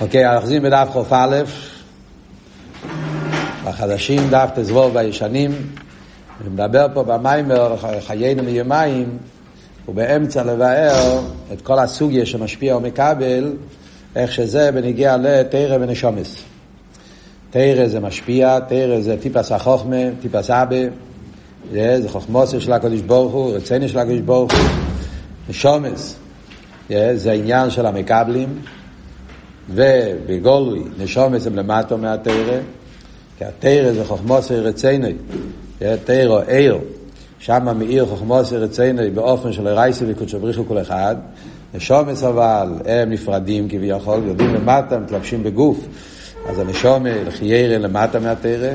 אוקיי, אוחזים בדף ח"א, בחדשים דף תזבור בישנים, ומדבר פה במיימר חיינו מיומיים, ובאמצע לבאר את כל הסוגיה שמשפיע ומקבל, איך שזה בנגיע לתרא ונשומס. תרא זה משפיע, תרא זה טיפס החוכמה, טיפס אבא, זה חוכמוסר של הקדוש ברוך הוא, רציני של הקדוש ברוך הוא, נשומס, זה העניין של המקבלים, ובגולוי נשומס הם למטו מהתרא, כי התרא זה חוכמוסר רציני, תרא עיר, שם מאיר חוכמוסר רציני באופן של רייסי וקודשו בריחו כל אחד, נשומס אבל הם נפרדים כביכול, יודעים למטה, מתלבשים בגוף, אז הנשומה לחיירה למטה מהתרא,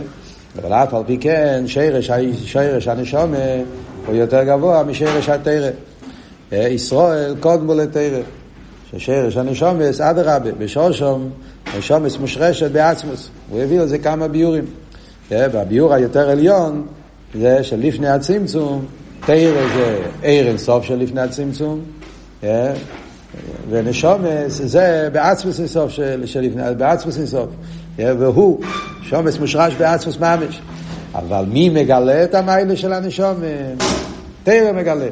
אבל אף על פי כן שרש, שרש הנשומה הוא יותר גבוה משרש התרא. ישראל קודמו לתרא. ששרש הנשומס, אדרבה, בשורשום, הנשומס מושרשת בעצמוס. הוא הביא על זה כמה ביורים. והביור היותר עליון זה שלפני הצמצום, תרא זה עיר אינסוף של לפני הצמצום, ונשומס זה בעצמוס אינסוף של, לפני, בעצמוס אינסוף. והוא, שומס מושרש בעצמוס ממש. אבל מי מגלה את המיילה של הנשומס? תרא מגלה.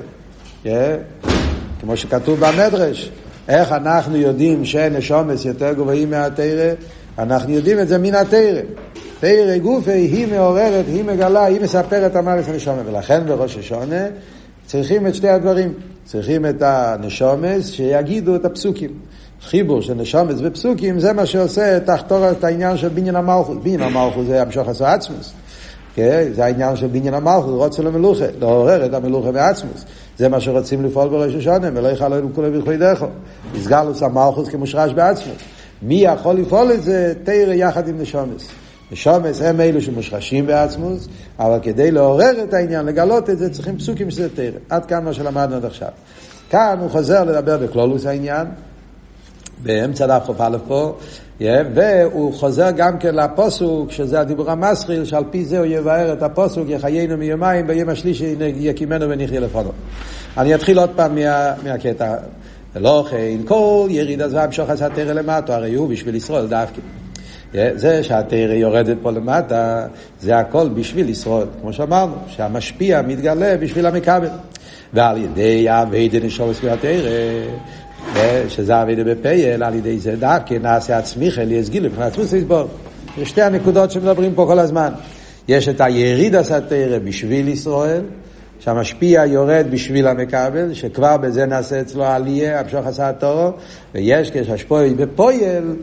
כמו שכתוב במדרש, איך אנחנו יודעים שנשומס יותר גבוהים מהתרא? אנחנו יודעים את זה מן התרא. תרא גופי היא מעוררת, היא מגלה, היא מספרת המלך הנשומת. ולכן בראש השונה צריכים את שתי הדברים. צריכים את הנשומס שיגידו את הפסוקים. חיבור של נשומס ופסוקים זה מה שעושה תחתור את העניין של בניין המלכות. בניין המלכות זה המשוך עשו עצמוס. כן? זה העניין של בניין המלכות, רוצה למלוכה, לעורר את המלוכה בעצמוס. זה מה שרוצים לפעול בראש השונה, יכל לנו כולו בכלי דרכו. הסגלוס המלכות כמושרש בעצמוס. מי יכול לפעול את זה? תרא יחד עם נשומס. נשומס הם אלו שמושרשים בעצמוס, אבל כדי לעורר את העניין, לגלות את זה, צריכים פסוקים שזה תרא. עד כאן מה שלמדנו עד עכשיו. כאן הוא חוזר לדבר בכלולוס העניין, באמצע דף כ"א פה, והוא חוזר גם כן לפוסוק, שזה הדיבור המסחיל, שעל פי זה הוא יבאר את הפוסוק, יחיינו מיומיים, ביום השלישי יקימנו ונחיה לפונו. אני אתחיל עוד פעם מה, מהקטע. ולא כן, כל יריד הזו המשוך עשה תרא למטה, הרי הוא בשביל לשרוד דווקא. זה שהתרא יורדת פה למטה, זה הכל בשביל לשרוד, כמו שאמרנו, שהמשפיע מתגלה בשביל המקבל. ועל ידי אבי דנשור סביב התרא, שזה אבי בפייל, על ידי זה דווקא נעשה עצמי חלי הסגיל מבחינת עצמוס לסבור. זה שתי הנקודות שמדברים פה כל הזמן. יש את היריד הסתרא בשביל ישראל, שהמשפיע יורד בשביל המקבל, שכבר בזה נעשה אצלו עלייה, המשוך עשה התורו, ויש כשהשפועל בפויל,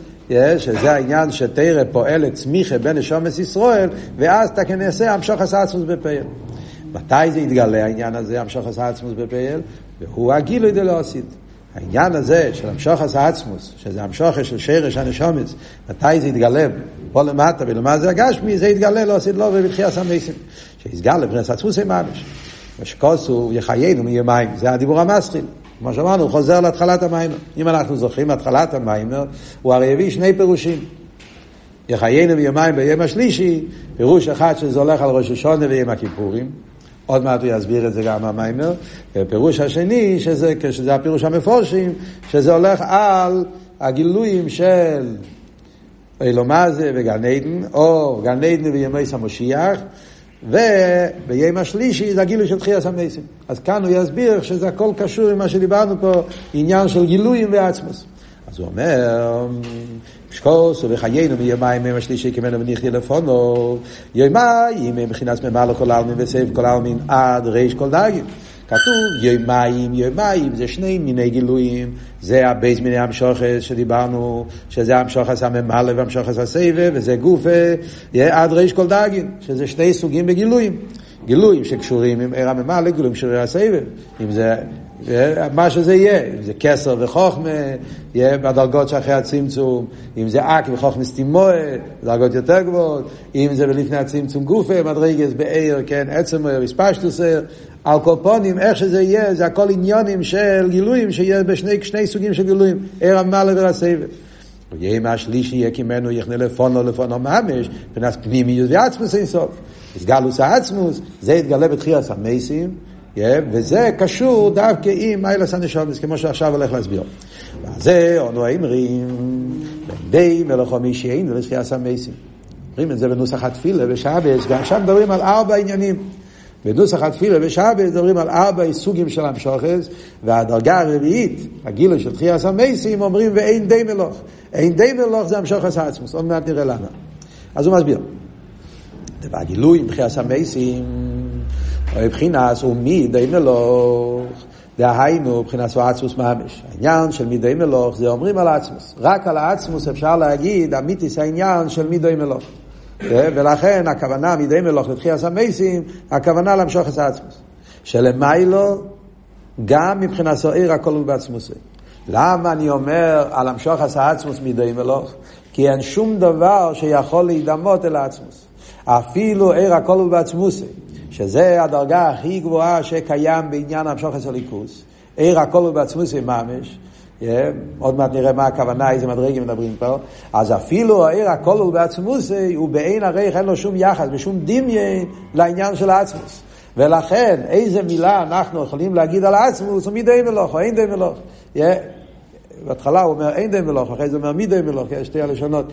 שזה העניין שתרא פועלת צמיחה בין נשומת ישראל, ואז אתה כנעשה המשוך עשה עצמוס בפייל. מתי זה יתגלה העניין הזה, המשוך עשה עצמוס בפייל? והוא הגילוי דלעשית. העניין הזה של המשוך עשה עצמוס, שזה המשוך של שרש הנשומץ, מתי זה יתגלה פה למטה ולמה זה הגשמי, זה יתגלה לא עשית לו ובתחייה סמייסים. שיסגל לבנס עצמוסי ממש. ושכוסו יחיינו מיומיים, זה הדיבור המסחיל. כמו שאמרנו, הוא חוזר להתחלת המיימר. אם אנחנו זוכרים, התחלת המיימר, הוא הרי הביא שני פירושים. יחיינו מיומיים ביום השלישי, פירוש אחד שזה הולך על ראש השונה ויום הכיפורים. עוד מעט הוא יסביר את זה גם המיימר. ופירוש השני, שזה, שזה הפירוש המפורשים, שזה הולך על הגילויים של אילומזה וגן עדן, או גן עדן וימי סמושיח. וביום השלישי זה הגילוי של תחייה סמייסים. אז כאן הוא יסביר שזה הכל קשור עם מה שדיברנו פה, עניין של גילויים ועצמוס. אז הוא אומר, שכתוב יחיינו מיומיים ביום השלישי יקימנו ונחיה לפנינו, יומיים מבחינת ממלא כל העלמין וסובב כל העלמין עד ריש כל דרגין. כתוב יומיים, יומיים, זה שני מיני גילויים, זה הבייס מיני המשוכוס שדיברנו, שזה המשוכוס הממלא והמשוכוס הסובב, וזה גופה עד ריש כל דרגין, שזה שני סוגים בגילויים. גילויים שקשורים עם אור הממלא, גילויים של הסובב. אם זה מה שזה יהיה, אם זה כסר וחוכמה, יהיה בדרגות שאחרי הצמצום, אם זה אק וחוכמה סתימוה, דרגות יותר גבוהות, אם זה בלפני הצמצום גופה, מדרגס בעיר, כן, עצם עיר, הספשטוס עיר, על כל פונים, איך שזה יהיה, זה הכל עניונים של גילויים, שיהיה בשני שני סוגים של גילויים, עיר המעלה והסבב. ויהיה מה שלישי יהיה כמנו יכנה לפונו לפונו ממש, מבחינת פנימיות ועצמוס אינסוף. הסגלוס העצמוס, זה יתגלה בתחילת המסים, וזה קשור דווקא עם מיילס הנשומס, כמו שעכשיו הולך להסביר. וזה אונו האמרים, די מלאכו מי שאין ולזכייה המסים. אומרים את זה בנוסח התפילה בשבס, גם שם מדברים על ארבע עניינים. בנוסח התפילה בשבת מדברים על ארבע סוגים של המשוחס, והדרגה הרביעית, הגילוי של תחייה סמייסים, אומרים ואין די מלוך. אין די מלוך זה המשוחס העצמוס, עוד מעט נראה למה. אז הוא מסביר. והגילוי עם תחייה סמייסים, מבחינת הוא מי די מלוך. דהיינו, מבחינת עצמוס ממש. העניין של מידי מלוך זה אומרים על עצמוס. רק על העצמוס אפשר להגיד, אמיתיס העניין של מידי מלוך. ולכן הכוונה מידי מלוך לתחייה סמייסים, הכוונה למשוך את העצמוס. שלמיילו, גם מבחינת סוער הכל הוא בעצמוסי. למה אני אומר על המשוך את העצמוס מידי מלוך? כי אין שום דבר שיכול להידמות אל העצמוס. אפילו עיר הכל הוא בעצמוסי, שזה הדרגה הכי גבוהה שקיים בעניין המשוך את הליכוס. עיר הכל הוא בעצמוסי ממש. עוד מעט נראה מה הכוונה, איזה מדרגים מדברים פה. אז אפילו העיר הוא בעצמוס, הוא בעין הריח, אין לו שום יחס ושום דמיין לעניין של העצמוס. ולכן, איזה מילה אנחנו יכולים להגיד על העצמוס, הוא מי מלוך או אין די מלוך. בהתחלה הוא אומר אין די מלוך, אחרי זה הוא אומר מי די מלוך, יש שתי הלשונות.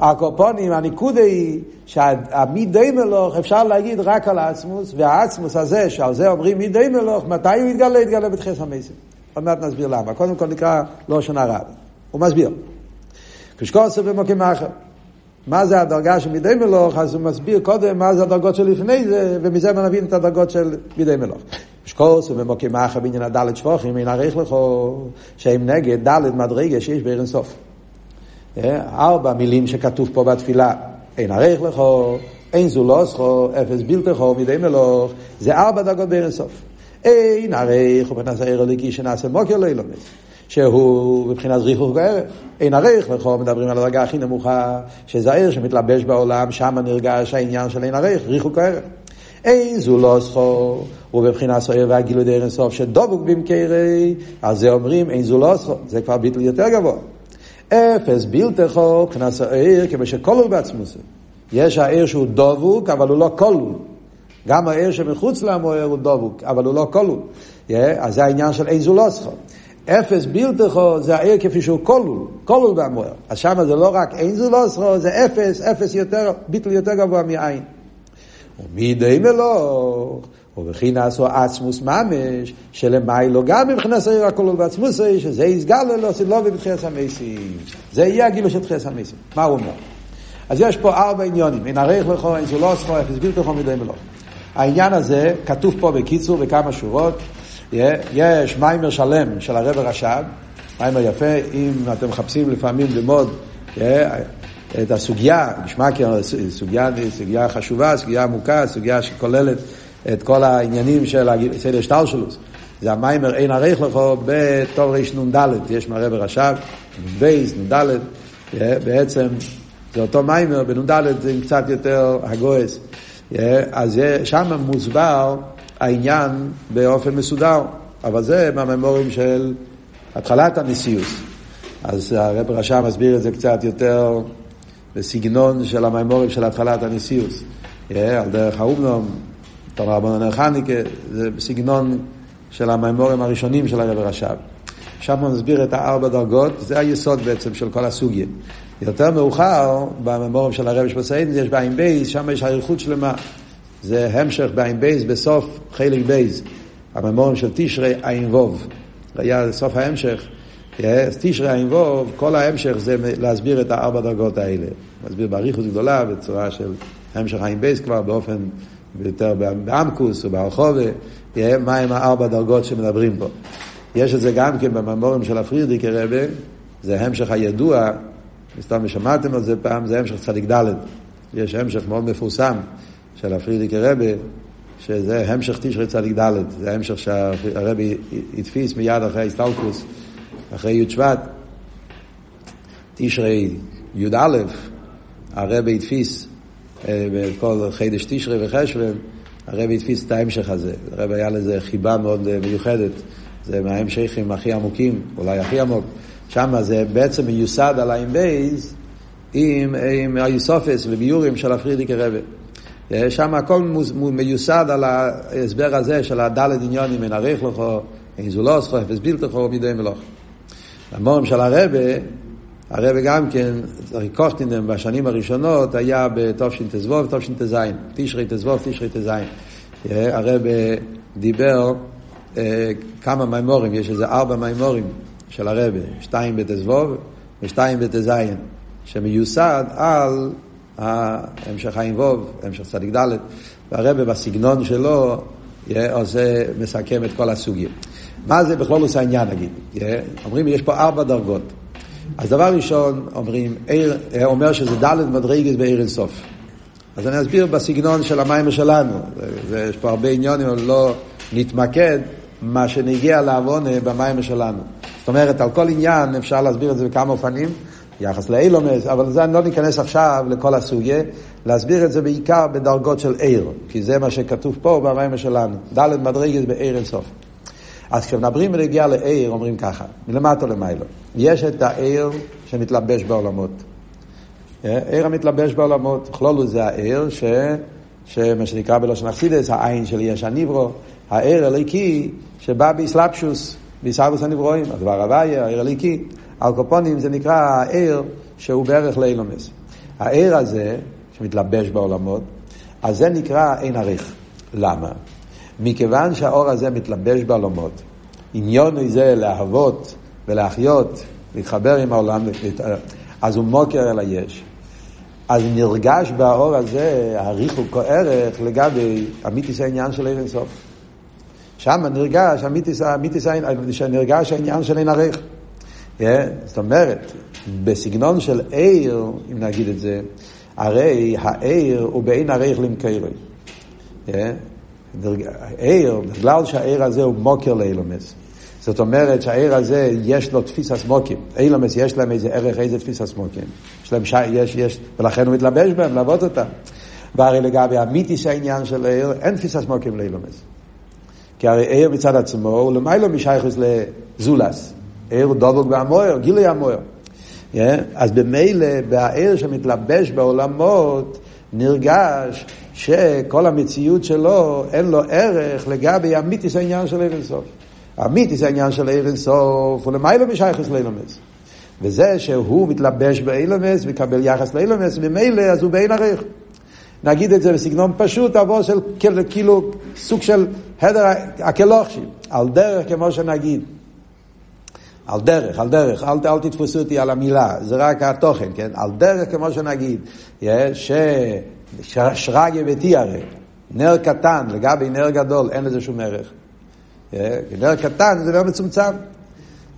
הקופונים, הניקודה היא שהמי די מלוך אפשר להגיד רק על העצמוס, והעצמוס הזה, שעל זה אומרים מי די מלוך, מתי הוא יתגלה? יתגלה בתחס המסים. עוד מעט נסביר למה. קודם כל נקרא לא שנה רב. הוא מסביר. כשקוסף במוקים אחר. מה זה הדרגה של מידי מלוך, אז הוא מסביר קודם מה זה הדרגות של לפני זה, ומזה נבין את הדרגות של מידי מלוך. כשקוסף במוקים אחר בעניין הדלת שפוכים, אין עריך לכו, שהם נגד דלת מדרגה שיש בעיר אינסוף. ארבע מילים שכתוב פה בתפילה, אין עריך לכו, אין זולוסכו, אפס בלתכו, מידי מלוך, זה ארבע דרגות בעיר אינסוף. אין ערך ובנס הערך הליקי שנעשה מוקר לא ילומד. שהוא מבחינת ריחוק הערך. אין ערך, לכו מדברים על הדרגה הכי נמוכה, שזה הערך שמתלבש בעולם, שם נרגש העניין של אין ערך, ריחוק הערך. אין זו לא סחו, ובבחינת סוער והגילוי דרך סוף שדבוק במקרי, אז זה אומרים אין זו לא סחו, זה כבר ביטל יותר גבוה. אפס בלתכו, מבחינת סוער, כמו שכלול בעצמו זה. יש הער שהוא דבוק, אבל הוא לא כלול. גם הער שמחוץ למוער הוא דבוק, אבל הוא לא כלול. Yeah, אז זה העניין של אין זולוסכו. אפס בלתכו זה הער כפי שהוא כלול, כלול במוער. אז שם זה לא רק אין זולוסכו, זה אפס, אפס יותר, ביטל יותר גבוה מעין. ומידי מלוך, ובכי נעשו עצמוס ממש, שלמיילו גם מבחינת העיר הכלול בעצמוס, שזה יסגל ללא סילובי בתחייס המסים. זה יהיה הגילו של תחייס המסים. מה הוא אומר? אז יש פה ארבע עניונים, אין ערך לכו, אין זולוסכו, אפס בלתכו, מידי מלוך. העניין הזה כתוב פה בקיצור בכמה שורות. יש מיימר שלם של הרב רש"ב, מיימר יפה, אם אתם מחפשים לפעמים ללמוד את הסוגיה, נשמע כסוגיה סוגיה חשובה, סוגיה עמוקה, סוגיה שכוללת את כל העניינים של סדר השתלשלוס. זה המיימר אין ערוך לך בתרנ"ד, יש מהרב רש"ב, בייס, נ"ד, בעצם זה אותו מיימר, בנ"ד זה קצת יותר הגויס. אז שם מוסבר העניין באופן מסודר, אבל זה מהמאמורים של התחלת הנשיאוס. אז הרב רשם מסביר את זה קצת יותר בסגנון של הממורים של התחלת הנשיאוס. על דרך האומנום, תומר רבנון חניקה, זה בסגנון של הממורים הראשונים של הרב רשם. שם הוא מסביר את הארבע דרגות, זה היסוד בעצם של כל הסוגיה. יותר מאוחר, בממורים של הרב שבסעידן, יש בעין בייס, שם יש אריכות שלמה. זה המשך בעין בייס, בסוף חלק בייס. המאמורים של תשרי עין ווב. היה סוף ההמשך. תשרי עין ווב, כל ההמשך זה להסביר את הארבע דרגות האלה. להסביר באריכות גדולה, בצורה של המשך עין בייס כבר, באופן יותר בעמקוס ובהרחובה, מהם הארבע דרגות שמדברים פה. יש את זה גם כן במאמורים של הפרידיקער רבי, זה המשך הידוע, מסתמא שמעתם על זה פעם, זה המשך צדיק ד', יש המשך מאוד מפורסם של הפריערדיקער רבי, שזה המשך תשרי צדיק ד', זה המשך שהרבי הדפיס מיד אחרי ההסתלקוס, אחרי י' שבט, תשי"א, הרבי הדפיס בכל חידש תשרי וחשוון, הרבי הדפיס את ההמשך הזה, הרבי היה לזה חיבה מאוד מיוחדת, זה מההמשכים הכי עמוקים, אולי הכי עמוק. שם זה בעצם מיוסד על העין בייז עם, עם היוסופס וביורים של הפרידיקי רבי. שם הכל מיוסד על ההסבר הזה של הדלת עניונים, אין עריך לכו, אין זולוסכו, אפס בלתכו, מידי מלוך. המורים של הרבה, הרב גם כן, קופטינם בשנים הראשונות היה בתשט"ו ותשט"ז, תשרי תזבוב, תשרי ט"ז. הרב דיבר אה, כמה מימורים, יש איזה ארבע מימורים של הרב, שתיים בתזבוב ושתיים בט"ז, שמיוסד על המשך חיים ווב, המשך צדיק ד', והרבה בסגנון שלו עושה, מסכם את כל הסוגים. מה זה בכלול עושה העניין נגיד? אומרים יש פה ארבע דרגות. אז דבר ראשון אומרים, אומר שזה ד' מדרגת בעיר אינסוף. אז אני אסביר בסגנון של המים שלנו. יש פה הרבה עניונים, אבל לא נתמקד מה שנגיע לעוון במים שלנו. זאת אומרת, על כל עניין אפשר להסביר את זה בכמה אופנים. יחס לאילומס, אבל זה לא ניכנס עכשיו לכל הסוגיה, להסביר את זה בעיקר בדרגות של עיר, כי זה מה שכתוב פה במים שלנו, ד' מדרגת בעיר אינסוף. אז כשמדברים בנגיעה לעיר, אומרים ככה, מלמטה למיילו. יש את העיר שמתלבש בעולמות. אה, עיר המתלבש בעולמות, כלולו זה העיר ש... שמה שנקרא בלושן אכסידס, העין של יש הניברו, העיר הליקי שבא באסלאפשוס, באסלאפשוס הנברואים, הדבר הוויה, העיר הליקי. על קופונים זה נקרא העיר שהוא בערך לאילומס. העיר הזה, שמתלבש בעולמות, אז זה נקרא אין עריך. למה? מכיוון שהאור הזה מתלבש בעולמות, עניון זה להוות ולהחיות, להתחבר עם העולם, אז הוא מוקר אל היש. אז נרגש באור הזה, העריך הוא כערך לגבי אמיתיס העניין של אין סוף. שם נרגש אמיתיס, אמיתיס, נרגש העניין של אין עריך. Yeah, זאת אומרת, בסגנון של עיר, אם נגיד את זה, הרי העיר הוא באין עריך למקרי. Yeah, עיר, בגלל שהעיר הזה הוא מוקר לאילומס. זאת אומרת שהעיר הזה יש לו תפיס הסמוקים. אילומס יש להם איזה ערך, איזה תפיס הסמוקים. יש להם שי, יש, יש, ולכן הוא מתלבש בהם, לעבוד אותם. והרי לגבי המיתיס העניין של העיר, אין תפיס הסמוקים לאילומס. כי הרי עיר מצד עצמו הוא למיילו משייכוס לזולס. עיר הוא דבוק והמויר, גילוי המויר. Yeah, אז במילא, בעיר שמתלבש בעולמות, נרגש שכל המציאות שלו, אין לו ערך לגבי אמיתיס העניין של עיר אינסוף. אמיתיס העניין של עיר אינסוף הוא למיילו משייכוס לאילומס. וזה שהוא מתלבש באילומס ויקבל יחס לאילומס, ממילא אז הוא בעין עריך. נגיד את זה בסגנון פשוט, אבוא של כאילו סוג של הדר הקלוחשים, על דרך כמו שנגיד. על דרך, על דרך, אל, אל תתפסו אותי על המילה, זה רק התוכן, כן? על דרך כמו שנגיד, ששרגיה ביתי הרי, נר קטן לגבי נר גדול, אין לזה שום ערך. נר קטן זה נר מצומצם.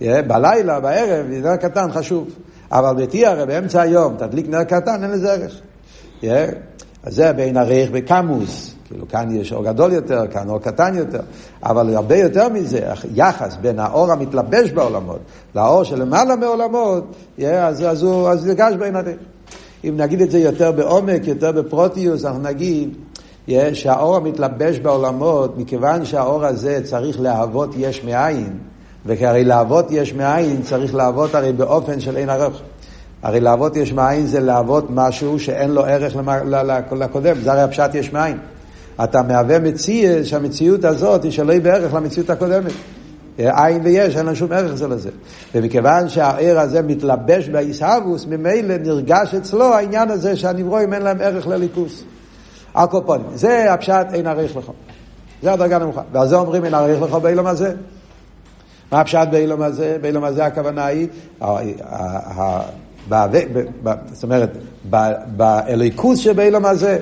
בלילה, בערב, נר קטן חשוב. אבל ביתי הרי באמצע היום, תדליק נר קטן, אין לזה ערך. אז זה בין ערך בקמוס. כאילו כאן יש אור גדול יותר, כאן אור קטן יותר, אבל הרבה יותר מזה, יחס בין האור המתלבש בעולמות לאור שלמעלה מעולמות, אז, אז, הוא, אז נרגש בין הדרך. אם נגיד את זה יותר בעומק, יותר בפרוטיוס, אנחנו נגיד שהאור המתלבש בעולמות, מכיוון שהאור הזה צריך להוות יש מאין, וכי להוות יש מאין צריך להוות הרי באופן של אין ערך. הרי להוות יש מאין זה להוות משהו שאין לו ערך לקודם, זה הרי הפשט יש מאין. אתה מהווה מציאות שהמציאות הזאת היא שלא בערך למציאות הקודמת. עין ויש, אין לה שום ערך זה לזה. ומכיוון שהעיר הזה מתלבש בעיסאוווס, ממילא נרגש אצלו העניין הזה שהנברואים אין להם ערך לליכוס. הקופונים. זה הפשט אין ערך לך. זה הדרגה נמוכה. ועל זה אומרים אין ערך לך באילום הזה. מה הפשט באילום הזה? באילום הזה הכוונה היא, זאת אומרת, באליקוס שבאילום הזה.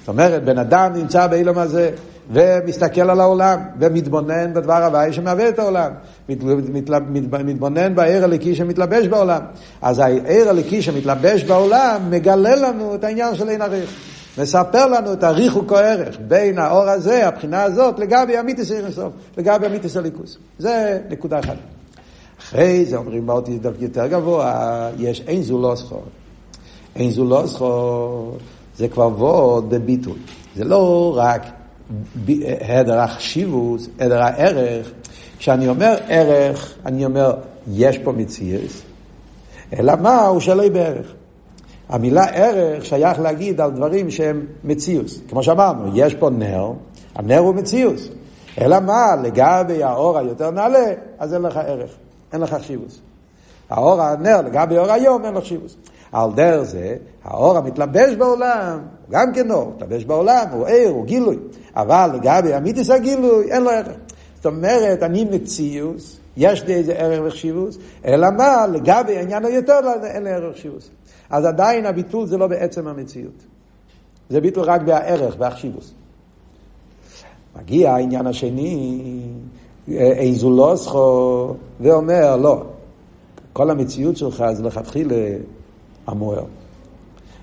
זאת אומרת, בן אדם נמצא באילום הזה ומסתכל על העולם ומתבונן בדבר הוואי שמהווה את העולם. מת, מת, מת, מתבונן בעיר הליקי שמתלבש בעולם. אז העיר הליקי שמתלבש בעולם מגלה לנו את העניין של אין עריך. מספר לנו את הריחוק הערך בין האור הזה, הבחינה הזאת, לגבי אמיתיס אינסוף, לגבי אמיתיס הליכוס. זה נקודה אחת. אחרי זה אומרים באותי יותר גבוה, יש אין זולוסחו. אין זולוסחו זה כבר וורד בביטול. זה לא רק היעדר החשיבוס, היעדר הערך. כשאני אומר ערך, אני אומר, יש פה מציאס, אלא מה, הוא שלא בערך. המילה ערך שייך להגיד על דברים שהם מציאוס. כמו שאמרנו, יש פה נר, הנר הוא מציאוס. אלא מה, לגבי האור היותר נעלה, אז אין לך ערך, אין לך חשיבוס. האור הנר לגבי אור היום אין לו חשיבוס. על דרך זה, האור המתלבש בעולם, הוא גם כן אור, מתלבש בעולם, הוא ער, הוא גילוי. אבל לגבי אמיתיס הגילוי, אין לו ערך. זאת אומרת, אני מציוס, יש לי איזה ערך וחשיבוס, אלא מה, לגבי העניין היותר, אין לי ערך וחשיבוס. אז עדיין הביטול זה לא בעצם המציאות. זה ביטול רק בערך, והחשיבוס. מגיע העניין השני, איזולוסכו, ואומר, לא, כל המציאות שלך זה לכתחילה המוער.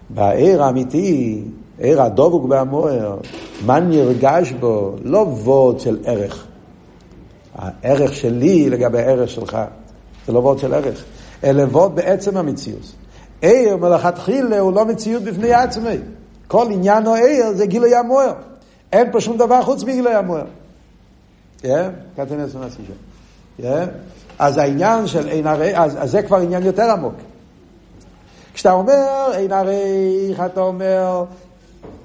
בעיר האמיתי, עיר הדבוק בהמוער, מה נרגש בו? לא וורד של ערך. הערך שלי לגבי הערך שלך, זה לא וורד של ערך, אלא וורד בעצם המציאות. עיר מלכתחילה הוא לא מציאות בפני עצמי. כל עניין או עיר זה גילוי המוער. אין פה שום דבר חוץ מגילוי המוער. כן? כתנס כן? אז העניין של אין הרי, אז, אז זה כבר עניין יותר עמוק. כשאתה אומר אין הרי, אתה אומר,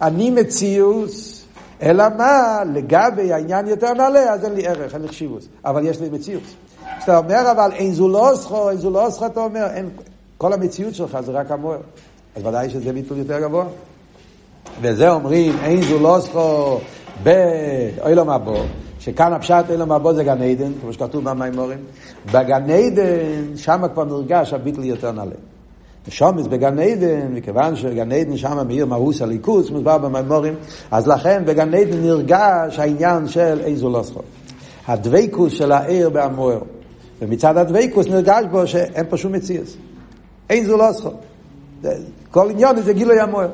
אני מציאוס, אלא מה, לגבי העניין יותר נעלה, אז אין לי ערך, אין לי חשיבוס, אבל יש לי מציאוס. כשאתה אומר אבל אין זולוסכו, אין זולוסכו, אתה אומר, אין, כל המציאות שלך זה רק המוער. אז ודאי שזה ביטול יותר גבוה. וזה אומרים, אין זולוסכו באוילום הבא, שכאן הפשט אילום הבא זה גן עדן, כמו שכתוב במימורים. בגן עדן, שם כבר נרגש הביטל יותר נעלה. שומץ בגן עדן, מכיוון שגן עדן שם מאיר מהוס הליכוס, מוסבר במימורים, אז לכן בגן עדן נרגש העניין של אין זולוסכו. הדבקוס של העיר בהמוער. ומצד הדבקוס נרגש בו שאין פה שום מציאס. אין זולוסכו. כל עניין זה גילוי המוער.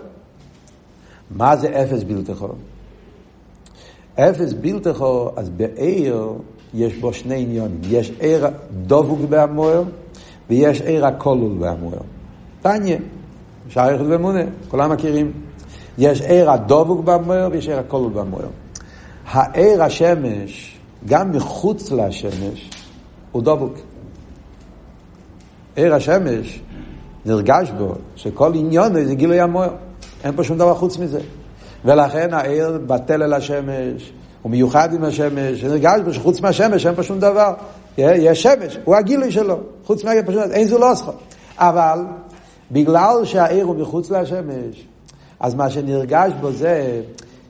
מה זה אפס בלתכו? אפס בלתכו, אז בעיר יש בו שני עניונים. יש עיר דבוק בהמוער, ויש עיר הכלול בהמוער. טניה, יחד ומונה, כולם מכירים. יש עיר הדבוק בהמוער ויש עיר הכלול בהמוער. העיר השמש, גם מחוץ לשמש, הוא דבוק. עיר השמש, נרגש בו שכל עניון זה גילוי המוער. אין פה שום דבר חוץ מזה. ולכן העיר בטל אל השמש, הוא מיוחד עם השמש, נרגש בו שחוץ מהשמש אין פה שום דבר. יש שמש, הוא הגילוי שלו, חוץ מהגילוי פשוט, אין זו לא עשכו. אבל בגלל שהעיר הוא מחוץ לשמש, אז מה שנרגש בו זה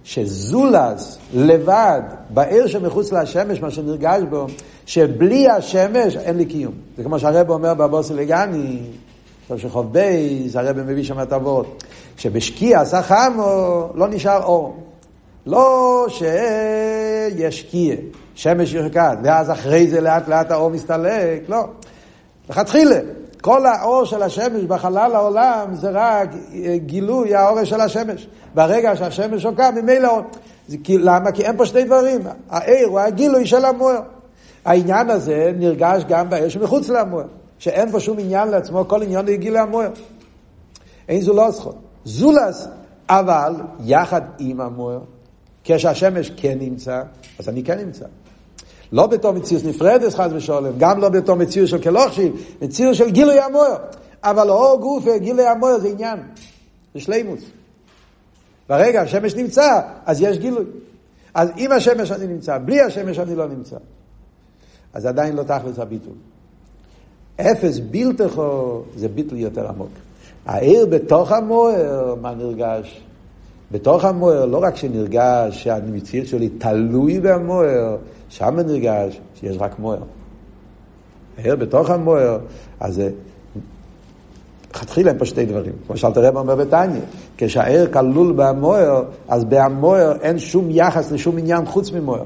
שזולס לבד בעיר שמחוץ לשמש, מה שנרגש בו, שבלי השמש אין לי קיום. זה כמו שהרב אומר בבוסי לגני, שחוב בייס, הרב מביא שם את אבות. שבשקיע עשה חמו, לא נשאר אור. לא שיש קיע, שמש ירקד, ואז אחרי זה לאט לאט האור מסתלק, לא. לכתחילה, כל האור של השמש בחלל העולם זה רק גילוי האור של השמש. ברגע שהשמש שוקע, ממילא אור. למה? כי אין פה שני דברים. העיר הוא הגילוי של המוער. העניין הזה נרגש גם בעיר שמחוץ למוער. שאין פה שום עניין לעצמו, כל עניין לגילוי המוער. אין זו לא זכות. זולס, אבל יחד עם המוער, כשהשמש כן נמצא, אז אני כן נמצא. לא בתור מציאות נפרדת, חס ושולם, גם לא בתור מציאות של כלוכשיב, מציאות של גילוי המוער. אבל אור גוף וגילוי המוער זה עניין, זה שלימוס. ברגע השמש נמצא, אז יש גילוי. אז עם השמש אני נמצא, בלי השמש אני לא נמצא. אז עדיין לא תכלס הביטול. אפס בילתכו זה ביטל יותר עמוק. העיר בתוך המוער, מה נרגש? בתוך המוער, לא רק שנרגש שהמציאות שלי תלוי במוער, שם נרגש שיש רק מוער. העיר בתוך המוער, אז. לכתחילה אין פה שתי דברים, כמו שאלת הרב אומר בתניא, כשהעיר כלול במוער, אז במוער אין שום יחס לשום עניין חוץ ממוער.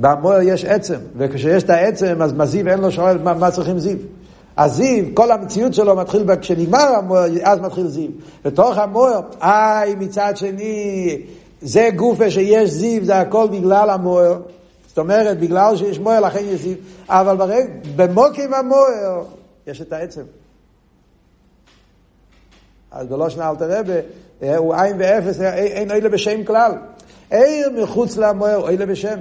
במוער יש עצם, וכשיש את העצם, אז מזיו אין לו שואל מה, מה צריכים זיו. הזיו, כל המציאות שלו מתחיל, כשנגמר המוער, אז מתחיל זיו. בתוך המוער, איי, מצד שני, זה גופה שיש זיו, זה הכל בגלל המוער. זאת אומרת, בגלל שיש מוער, לכן יש זיו. אבל ברגע, במוקים המוער, יש את העצם. אז בלושן אלתר רבה, הוא עין ואפס, אין אלה בשם כלל. עיר מחוץ למוער, אלה בשם.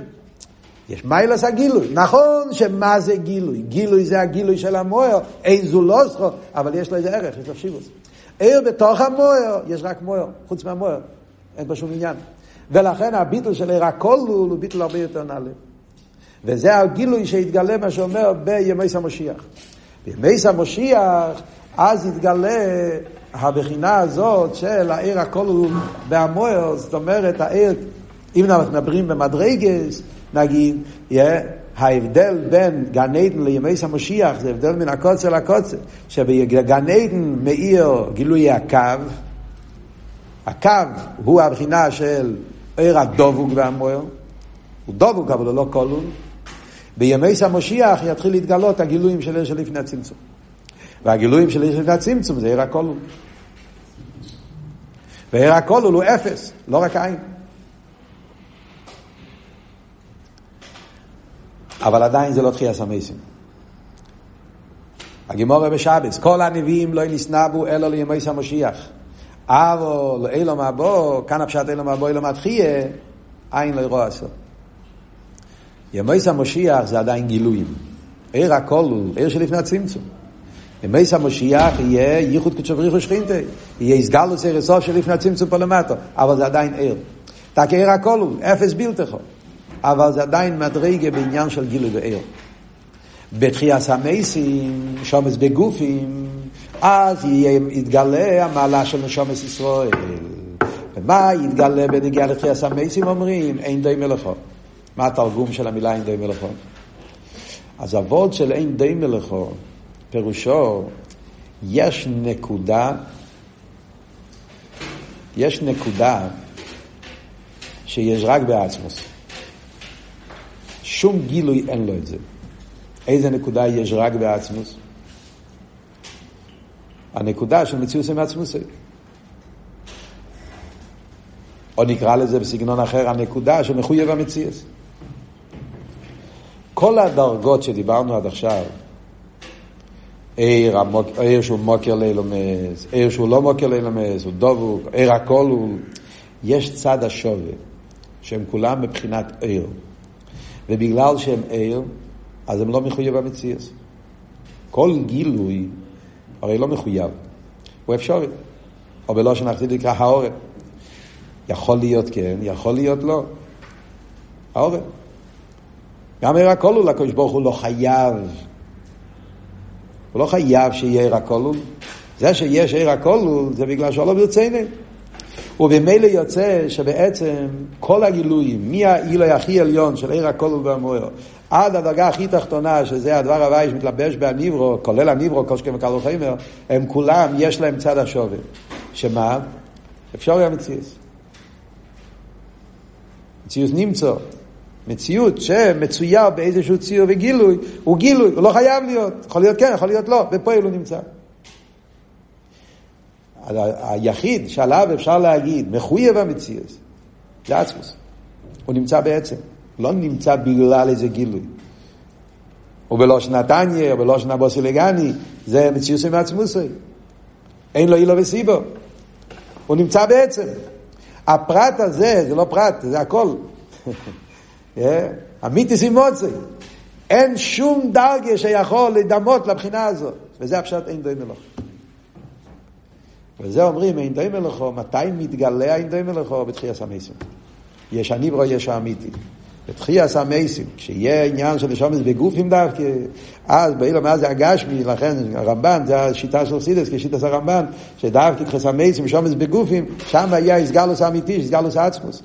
יש מיילס הגילוי. נכון שמה זה גילוי? גילוי זה הגילוי של המוער, אין זו לא זכו, אבל יש לו איזה ערך, יש לו שיבוס. עיר בתוך המוער, יש רק מוער, חוץ מהמוער, אין פה שום עניין. ולכן הביטל של עיר הכל הוא ביטל הרבה יותר נעלה. וזה הגילוי שהתגלה, מה שאומר, בימי המשיח. בימי המשיח, אז יתגלה הבחינה הזאת של העיר הכל בהמוער, זאת אומרת, העיר, אם אנחנו מדברים במדרגס, נגיד, yeah, ההבדל בין גן עדן לימי המשיח זה הבדל מן הקוצר לקוצר, שבגן עדן מאיר גילוי הקו, הקו הוא הבחינה של עיר הדובוק והמוער, הוא דובוק אבל הוא לא כלול, בימי המשיח יתחיל להתגלות הגילויים של עיר שלפני הצמצום. והגילויים של עיר שלפני הצמצום זה עיר הכלול. ועיר הכלול הוא אפס, לא רק עין. אבל עדיין זה לא תחייה סמייסים. הגימורה בשבס, כל הנביאים לא נסנבו אלא לימי המשיח. אבל אילו מבוא, כאן הפשט אילו מבוא, אילו מתחיה, עין לא ירוע עשו. ימי המשיח זה עדיין גילויים. עיר הכל הוא עיר שלפני הצמצום. ימי המשיח יהיה ייחוד קדשו בריחו שכינתה. יהיה הסגלוס עיר הסוף שלפני הצמצום פה למטה. אבל זה עדיין עיר. תק עיר הכל הוא, אפס בלתכו. אבל זה עדיין מדרגה בעניין של גילוי ועיר. בתחיית המייסים, שומס בגופים, אז יתגלה המעלה של נשומס ישראל. ומה יתגלה בנגיעה לתחיית המייסים אומרים? אין די מלאכו. מה התרגום של המילה אין די מלאכו? אז אבות של אין די מלאכו, פירושו, יש נקודה, יש נקודה שיש רק בעצמוס. שום גילוי אין לו את זה. איזה נקודה יש רק בעצמוס? הנקודה של מציאות עם עצמוס. או נקרא לזה בסגנון אחר, הנקודה של מחויב המציאות. כל הדרגות שדיברנו עד עכשיו, עיר, המוק, עיר שהוא מוקר לילומס, עיר שהוא לא מוקר לילומס, הוא דבוק, עיר הכל הוא... יש צד השווה, שהם כולם מבחינת עיר. ובגלל שהם עיר, אז הם לא מחויב המציאות. כל גילוי הרי לא מחויב, הוא אפשרי. או בלושן אחזית נקרא האורן. יכול להיות כן, יכול להיות לא. האורן. גם עיר הכלול, הקדוש ברוך הוא לא חייב. הוא לא חייב שיהיה עיר הכלול. זה שיש עיר הכלול זה בגלל שהוא לא ברצינו. ובמילא יוצא שבעצם כל הגילויים, מהעילוי הכי עליון של עיר הכלול והמוער, עד הדרגה הכי תחתונה, שזה הדבר הוואי שמתלבש בהניברו, כולל הניברו, כל שכם וקל וחמר, הם כולם, יש להם צד השווי. שמה? אפשר גם מציאות. מציאות נמצא. מציאות שמצויר באיזשהו ציור וגילוי, הוא גילוי, הוא לא חייב להיות. יכול להיות כן, יכול להיות לא, בפועל הוא נמצא. היחיד שעליו אפשר להגיד, מחויב המציאות, זה עצמוס. הוא נמצא בעצם. לא נמצא בגלל איזה גילוי. ובלושן נתניה, או בלושן אבוסי לגני, זה מציאות עם עצמוסי. אין לו אילו וסיבו. הוא נמצא בעצם. הפרט הזה, זה לא פרט, זה הכל. המיתיס אימוצי. אין שום דרגה שיכול לדמות לבחינה הזאת. וזה הפשט אין דוי מלוך. וזה אומרים, אין דוי מלוכו, מתי מתגלה אין דוי מלוכו? בתחייה סמייסים. יש הניברו, יש האמיתי. בתחייה המייסים, כשיהיה עניין של נשומס בגופים דווקא, אז באילו מה זה הגשמי, לכן הרמב"ן, זה השיטה של סידס, כשיטס הרמב"ן, שדווקא תחייה המייסים, נשומס בגופים, שם היה הסגלוס האמיתי, הסגלוס עצמוס.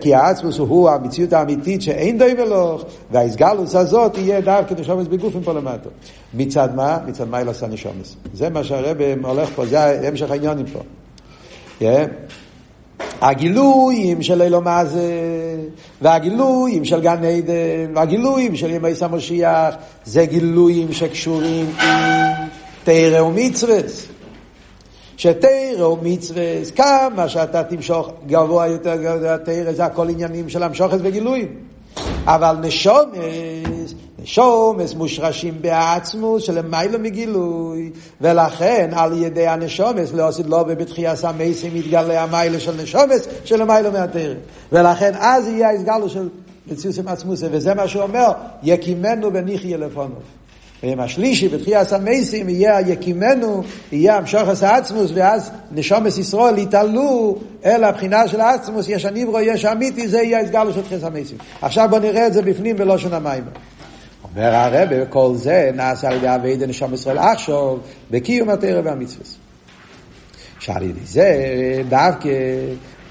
כי האצמוס הוא המציאות האמיתית שאין די מלוך, וההסגלוס הזאת יהיה דווקא נשומס בגופים פה למטה. מצד מה? מצד מה ילעשה נשומס. זה מה שהרבא הולך פה, זה המשך העניונים פה. הגילויים של אילו מה זה, והגילויים של גן עדן, והגילויים של ימי סמושיח, זה גילויים שקשורים עם תרא ומצווס. שתרא ומצווס, כמה שאתה תמשוך גבוה יותר גבוה, תרא זה הכל עניינים של המשוכת וגילויים. אבל נשומס, נשומס מושרשים בעצמוס שלמיילא מגילוי, ולכן על ידי הנשומס לא עשית לו בבתחייה סמייסים מתגלה המיילה של נשומס שלמיילא מהתרא. ולכן אז יהיה הסגלו של מציאות עם עצמוס, וזה מה שהוא אומר, יקימנו וניחיה לפונו. השלישי, בתחייה סמייסים, יהיה היקימנו, יהיה המשוכס העצמוס, ואז נשומס ישראל יתעלו אל הבחינה של העצמוס, יש הניברו, יש האמיתי, זה יהיה הסגלו של תחייה סמייסים. עכשיו בוא נראה את זה בפנים בלושן המים. אומר הרבה, כל זה נעשה על ידי אבי נשום ישראל עכשיו, בקיום התרא והמצווה. שעל ידי זה דווקא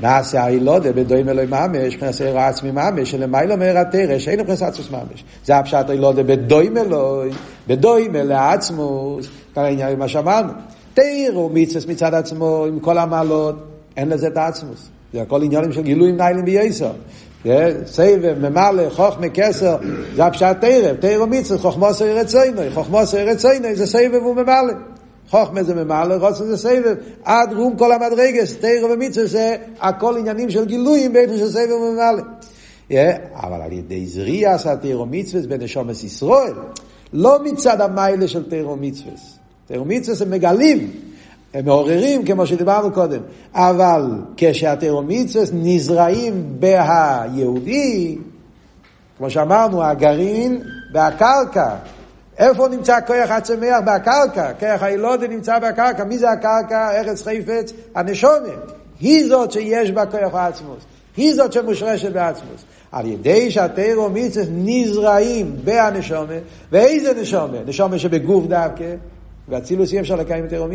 נעשה הילודה בדוים אלוהי ממש, כנס עיר עצמי ממש, שלמיילו מאיר התרא, שאין נכנס עצמוס ממש. זה הפשט הילודה בדוים אלוהי, בדוים אלוהי עצמוס, כאן העניין מה שאמרנו. תרא הוא מצווה מצד עצמו, עם כל המעלות, אין לזה את העצמוס. זה הכל עניינים של גילוי ניילים וייסר. סבב, ממלא, חוכמה, כסר, זה הפשט תרא, תרא מצווה, חוכמו סר רצוינו, חוכמו סר רצוינו, זה סבב וממלא. חוכמה זה ממלא, רוצה זה סבב, עד רום כל המדרגס, תרא ומצווה זה הכל עניינים של גילויים בעצם של סבב וממלא. אבל על ידי זריע עשה תרא מצווה בנשומת ישראל, לא מצד המיילה של תרא מצווה. תרא מצווה הם מגלים, הם מעוררים כמו שדיברנו קודם, אבל כשהתרא מצווה נזרעים ביהודי, כמו שאמרנו, הגרעין והקרקע, איפה נמצא כוח הצמח? בקרקע. כוח הילודה נמצא בקרקע. מי זה הקרקע? ארץ חפץ? הנשומת. היא זאת שיש בה כוח העצמוס. היא זאת שמושרשת בעצמוס. על ידי שהתירו מיצס נזרעים בהנשומת, ואיזה נשומת? נשומת שבגוף דווקא, ואצילוס אי אפשר לקיים את תירו.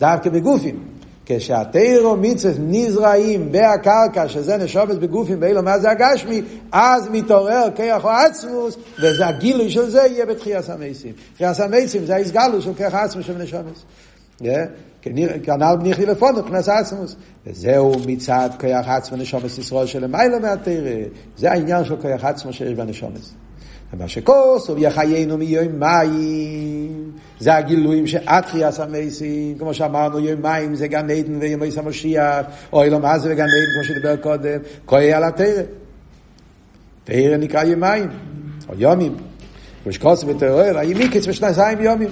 דווקא בגופים. כשהתירו מצווה נזרעים בהקרקע, שזה נשומת בגופים באילו מה זה הגשמי, אז מתעורר כיח או עצמוס, וזה הגילוי של זה יהיה בתחייס המייסים. תחייס המייסים זה ההסגלו של כיח עצמוס של נשומס. כנ"ל בני חילפון, מבחינת עצמוס. וזהו מצד כיח עצמו נשומס ישראל שלמיילו מהתירה. זה העניין של כיח עצמו שיש בנשומס. ומה שכוס, יחיינו מיום מים, זה הגילויים שאתחיאס המסים, כמו שאמרנו, יום מים זה גן עדן ויום עיס המשיח, או אילו מה זה וגן עדן, כמו שדיבר קודם, כהי על התרא. תרא נקרא יום מים, או יומים. שקוס ותרא, הימיקץ בשנתיים יומים.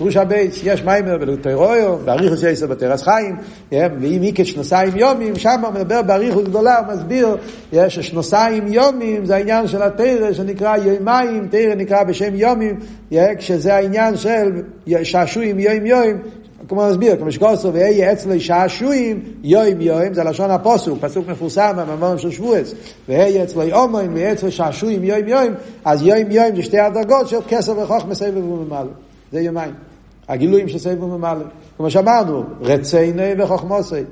פירוש הבייס, יש מיימר בלוטרויו, באריכוס יסר בתרס חיים, ואם איקת שנוסיים יומים, שם הוא מדבר באריכוס גדולה, הוא מסביר, יש שנוסיים יומים, זה העניין של התרא שנקרא יומיים, תרא נקרא בשם יומים, כשזה העניין של שעשועים יום יום, כמו מסביר, כמו שגוסו, ואהיה אצלו שעשועים יום יום, זה לשון הפוסוק, פסוק מפורסם במאמרים של שבועץ, ואהיה אצלו אומרים, ואהיה אצלו שעשועים יום יום, אז יום יום זה שתי הדרגות של כסר וחוכמה סבב וממלא, זה יומיים. הגילויים של סייבו ממלא. כמו שאמרנו, רצייני וחוכמוסי.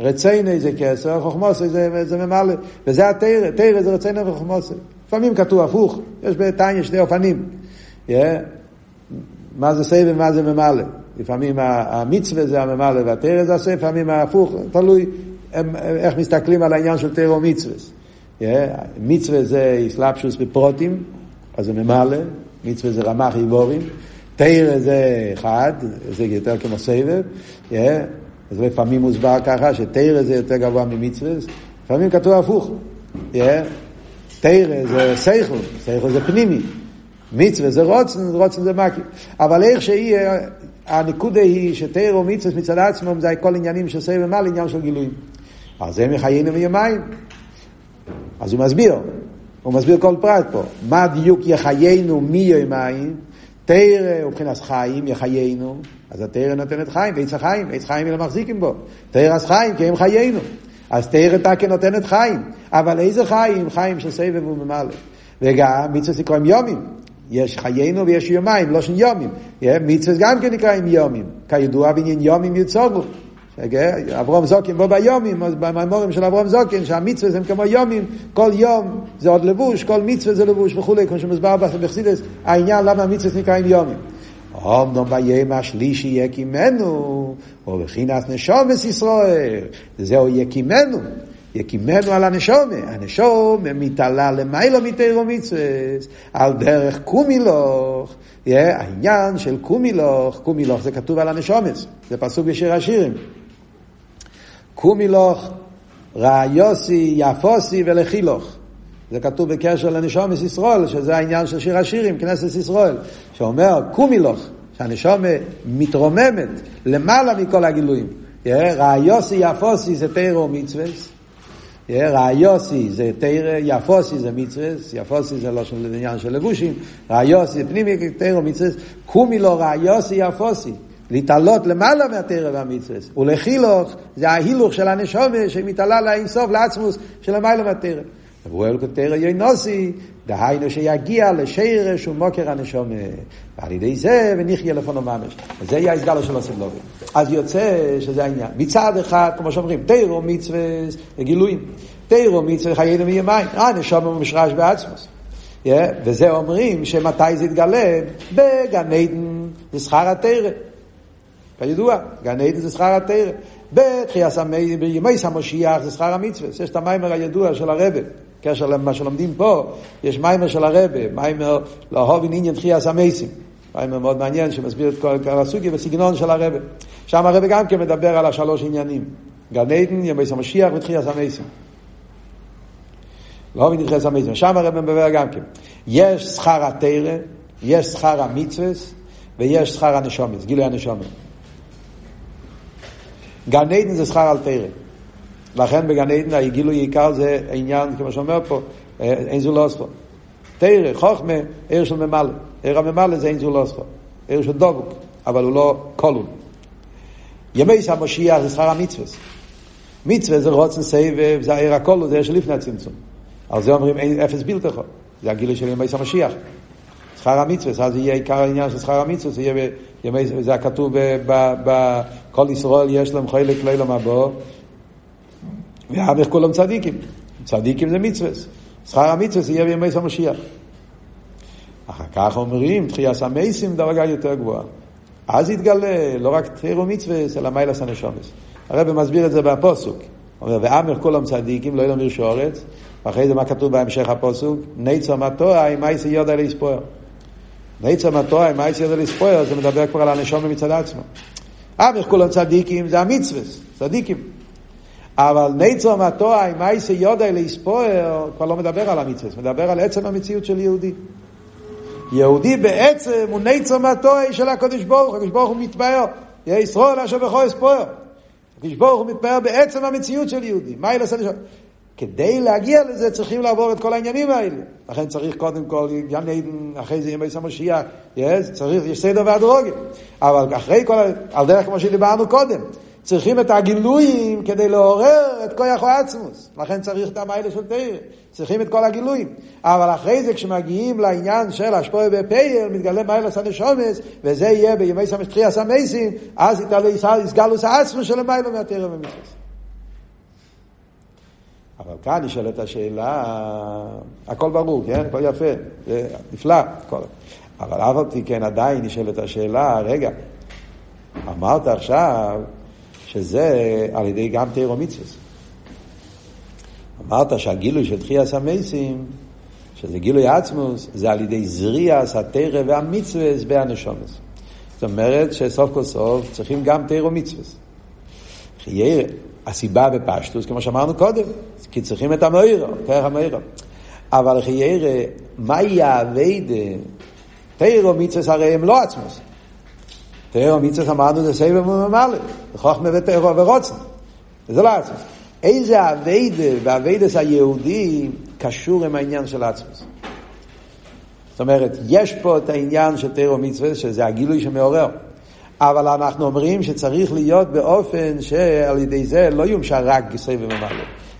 רצייני זה כסר, חוכמוסי זה, זה ממלא. וזה התרא, תרא זה רצייני וחוכמוסי. לפעמים כתוב הפוך, יש בתניא שני אופנים. Yeah. מה זה סייבו ומה זה ממלא. לפעמים המצווה זה הממלא והתרא זה הסייבו, לפעמים ההפוך, תלוי הם, איך מסתכלים על העניין של תרא ומצווה. Yeah. מצווה זה אסלאפשוס בפרוטים, אז זה ממלא, מצווה זה רמ"ח איבורים. תרא זה אחד, זה יותר כמו סבב, yeah, אז לפעמים מוסבר ככה שתרא זה יותר גבוה ממצווה, לפעמים כתוב הפוך, yeah, תרא זה סייכו, סייכו זה פנימי, מצווה זה רוצן, רוצן זה מקי, אבל איך שהיא, הנקודה היא שתרא ומצווה מצד עצמם זה כל עניינים של סבב מה לעניין של גילויים. אז זה מחיינו מיומיים. אז הוא מסביר, הוא מסביר כל פרט פה, מה דיוק יחיינו מיומיים, תרא הוא מבחינת חיים, יחיינו, אז התרא נותנת חיים, ועץ החיים, עץ חיים לא מחזיקים בו. תרא אז חיים, כי הם חיינו. אז תרא תקה נותנת חיים. אבל איזה חיים? חיים של סבב וממלא. וגם מצווה נקראים יומים. יש חיינו ויש יומיים, לא של יומים. מצווה גם כן נקראים יומים. כידוע בעניין יומים יוצוגו. אברום זוקין בו ביומים, אז במאמורים של אברום זוקין, שהמצווה זה כמו יומים, כל יום זה עוד לבוש, כל מצווה זה לבוש וכולי, כמו שמוסבר בחסידס, העניין למה המצווה נקראים יומים. אמנם ביום השלישי יקימנו, או בחינת נשומס ישראל, זהו יקימנו, יקימנו על הנשומה, הנשומה מתעלה למיילו מתירו מצווה, על דרך קומילוך, העניין של קומילוך, קומילוך זה כתוב על הנשומס, זה פסוק בשיר השירים. קומילוך, ראיוסי, יפוסי ולחילוך. זה כתוב בקשר לנשומת ישראל, שזה העניין של שיר השירים, כנסת ישראל, שאומר קומילוך, שהנשומה מתרוממת למעלה מכל הגילויים. ראיוסי, יפוסי זה תירו מצווה. ראיוסי זה תירא, יפוסי זה מצווה, יפוסי זה לא של עניין של לבושים, ראיוסי פנימי תירא מצווה, קומי לו ראיוסי יפוסי. להתעלות למעלה מהתרא והמצווה. ולחילוך זה ההילוך של הנשומה שמתעלה לאינסוף, לעצמוס של למעלה מהתרא. והוא אלוקו תרא יוינוסי, דהיינו שיגיע לשרש ומוקר הנשומה. ועל ידי זה ונחיה לפונו ממש. וזה יהיה הסגלו של הסבלובים. אז יוצא שזה העניין. מצד אחד, כמו שאומרים, תירו מצווה וגילויים. תירו מצווה חיינו מימיים. אה, נשומה ומשרש בעצמוס. וזה אומרים שמתי זה יתגלה? בגן עדן זה שכר התרא. כידוע, גן עדן זה שכר התרא. בימי המשיח זה שכר המצווה. יש את המיימר הידוע של הרבה. קשר למה שלומדים פה, יש מיימר של הרבה, מיימר לאהוב עניין תחייס המייסים. מיימר מאוד מעניין שמסביר את כל הסוגיה בסגנון של הרבה. שם הרבה גם כן מדבר על השלוש עניינים. גן עדן, ימי המשיח ותחייס המייסים. לאהוב עניין תחייס המייסים. שם הרבה מדבר גם כן. יש שכר התרא, יש שכר המצווה, ויש שכר הנשומץ, גילוי הנשומץ. גן עדן זה שכר על תרא. לכן בגן עדן הגילוי עיקר זה עניין, כמו שאומר פה, אה, אין זו לא אספו. תרא, חוכמה, עיר של ממלא. עיר הממלא זה אין זו לא אספו. עיר של דבוק, אבל הוא לא כלול. ימי המשיח זה שכר המצווה. מצווה זה רוצן סבב, זה העיר הכלול, זה עיר שלפני הצמצום. על זה אומרים אין אפס בלתכו. זה הגילוי של ימי המשיח. שכר המצווה, אז יהיה עיקר העניין של שכר המצווה, זה יהיה בימי, זה הכתוב בכל ישראל יש להם חלק לילה מבוא, ואבך כולם צדיקים. צדיקים זה מצווה. שכר המצווה יהיה בימי המשיח. אחר כך אומרים, תחייה סמייסים דרגה יותר גבוהה. אז יתגלה לא רק תחירו מצווה, אלא מיילס הנשומס. הרב מסביר את זה בפוסוק. אומר, ואמר כולם צדיקים, לא ילמר מירשו אורץ. ואחרי זה מה כתוב בהמשך הפוסוק? ניצר מטוע עם מייסי יודע להספויר. ניצר מטוע עם מייסי יודע להספויר, זה מדבר כבר על הנשום מצד עצמו. אמר כולם צדיקים זה המצווה, צדיקים. אבל ניצר מהתורה עם מייסי יודע להספואר, כבר לא מדבר על המצווה, מדבר על עצם המציאות של יהודי. יהודי בעצם הוא ניצר מהתורה של הקדוש ברוך הקדוש ברוך הוא מתפאר, יהיה ישראל אשר בכו יספואר. הקדוש ברוך הוא מתפאר בעצם המציאות של יהודי. מה ילעשה לשם? כדי להגיע לזה צריכים לעבור את כל העניינים האלה. לכן צריך קודם כל, גם אחרי זה ימי המשיח, צריך, יש סדר והדרוגים. אבל אחרי כל, על דרך כמו שדיברנו קודם, צריכים את הגילויים כדי לעורר את כוח העצמוס. לכן צריך את המיילה של תרא. צריכים את כל הגילויים. אבל אחרי זה כשמגיעים לעניין של השפועה בפייל, מתגלה מיילה סנשומס, וזה יהיה בימי סמסטריה סמייסים, אז יסגלוס העצמוס של המיילה מהתרא ומצווה. אבל כאן נשאלת השאלה, הכל ברור, כן? הכל יפה, זה נפלא, הכל. אבל אף על כן עדיין נשאלת השאלה, רגע, אמרת עכשיו שזה על ידי גם תירו מצווה. אמרת שהגילוי של תחייה סמייסים, שזה גילוי עצמוס, זה על ידי זריעס, התרא והמצווה בהנשומס. זאת אומרת שסוף כל סוף צריכים גם תירו מצווה. הסיבה בפשטוס, כמו שאמרנו קודם, כי צריכים את המוירו, כרך המוירו. אבל חיירה, מהי האביידה? תירו מצווה הרי הם לא עצמוס. תירו מצווה אמרנו זה סבב וממלא, חוכמה ותירו ורוצן. זה לא עצמוס. איזה אביידה באביידס היהודי קשור עם העניין של עצמוס. זאת אומרת, יש פה את העניין של תירו מצווה, שזה הגילוי שמעורר. אבל אנחנו אומרים שצריך להיות באופן שעל ידי זה לא יומשע רק גיסי וממלא,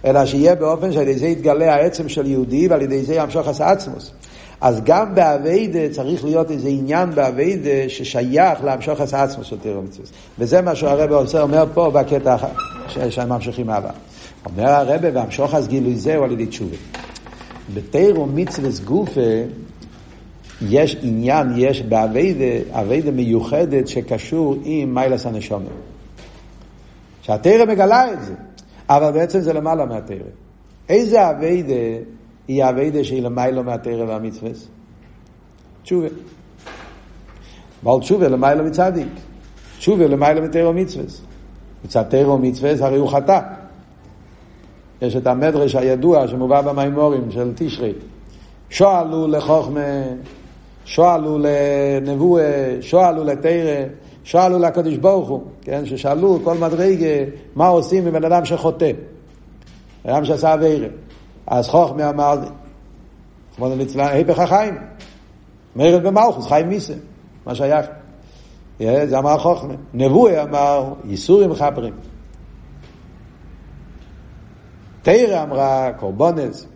אלא שיהיה באופן שעל ידי זה יתגלה העצם של יהודי ועל ידי זה ימשוך עשה עצמוס. אז גם באביידה צריך להיות איזה עניין באביידה ששייך להמשוך עשה עצמוס של תירו מצווה. וזה מה שהרבא עושה, אומר פה בקטע שממשיכים הלאה. אומר הרבא, והמשוך אז גילוי זה הוא על ידי תשובה. בתירו מצווה גופה יש עניין, יש באביידה, מיוחדת שקשור עם מיילס הנשומת. שהתרא מגלה את זה, אבל בעצם זה למעלה מהתרא. איזה אביידה היא אביידה שהיא למעלה מהתרא והמצווה? תשובה. בעל תשובה למעלה מצדיק. תשובה למעלה מתרא ומצווה. מצד תרא ומצווה הרי הוא חטא. יש את המדרש הידוע שמובא במימורים של תשרי. שואלו לחוכמה שואלו לנבואה, שואלו לתרא, שואלו לקדוש ברוך הוא, כן, ששאלו כל מדרגה מה עושים עם בן אדם שחוטא, בן אדם שעשה אבירה. אז חוכמה אמר, כמו ליצלן, היפך החיים, מרד במלכוס, חיים מיסה, מה שייך? זה אמר חוכמה. נבואה אמר, ייסורים מחברים. תרא אמרה, קורבונס.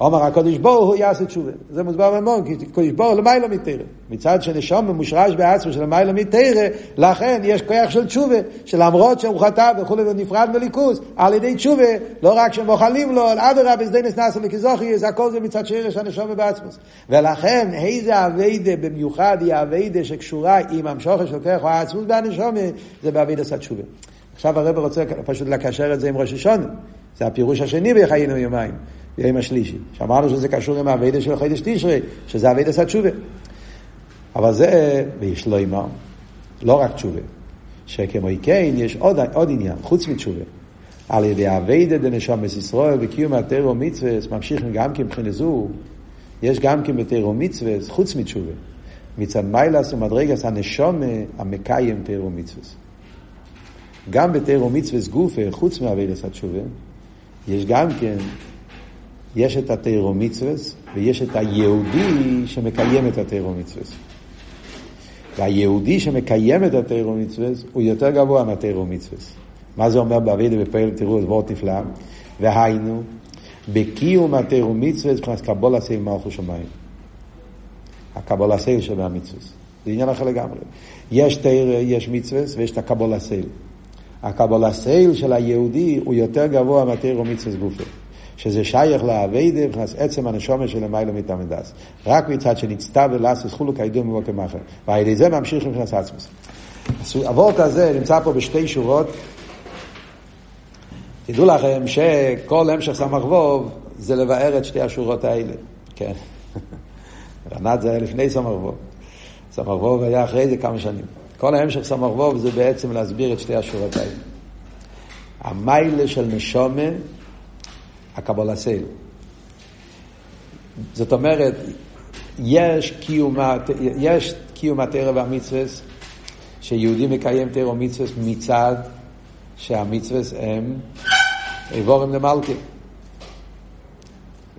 אומר הקדוש ברוך הוא יעשה תשובה. זה מוסבר במון, כי ברוך הוא למיילא מתרא. מצד שנשום ממושרש בעצמו של למיילא מתרא, לכן יש כוח של תשובה, שלמרות שהוא חטא וכולי ונפרד מליכוס, על ידי תשובה, לא רק שמוחלים לו, אדרבה, בשדנס נאסו לכזוכי, זה הכל זה מצד שרש הנשום בעצמו. ולכן, איזה אביידה במיוחד היא אביידה שקשורה עם המשוכר של כוח העצמות בהנשום, זה באביידה התשובה. עכשיו הרב רוצה פשוט לקשר את זה עם ראש השונה. זה הפירוש השני בחיינו יומיים. ביום השלישי. שאמרנו שזה קשור עם האביידה של חידש תשרי, שזה אביידה של תשובה. אבל זה ויש לו אימר, לא רק תשובה. שכמו כן יש עוד, עוד עניין, חוץ מתשובה. על ידי אביידה דנשום ישראל וקיום הטרו מצווה, ממשיכים גם כן מבחינת זו, יש גם כן בטרו מצווה, חוץ מתשובה. מצד מיילס ומדרגס הנשום המקיים טרו מצווה. גם בטרו מצווה גופה, חוץ מאביידס התשובה, יש גם כן יש את התירו מצווה ויש את היהודי שמקיים את התירו מצווה. והיהודי שמקיים את התירו מצווה הוא יותר גבוה מהתירו מצווה. מה זה אומר בעבידה בפעיל תראו, זה וורט נפלא. והיינו, בקיום התירו מצווה מבחינת קבול סייל מלכו שמיים. הקבול סייל שבהמצווה. זה עניין אחר לגמרי. יש תיר, יש מצווה ויש את הקבול סייל. הקבול סייל של היהודי הוא יותר גבוה מהתירו מצווה גופה. שזה שייך לאביידה, מבחינת עצם הנשומה של המיילו מתעמדס. רק מצד שנצטווה ולעשות חולו כידוע מבוקר מאחר. ועל זה ממשיך מבחינת עצמוס. הוורט הזה נמצא פה בשתי שורות. תדעו לכם שכל המשך סמ"ך ווב זה לבאר את שתי השורות האלה. כן. רנת זה היה לפני סמ"ך ווב. סמ"ך ווב היה אחרי זה כמה שנים. כל ההמשך סמ"ך ווב זה בעצם להסביר את שתי השורות האלה. המיילה של נשומה הקבלה סייל. זאת אומרת, יש קיום, התרא והמצווה, שיהודי מקיים תרא ומצווה מצד שהמצווה הם איבורם למלכה.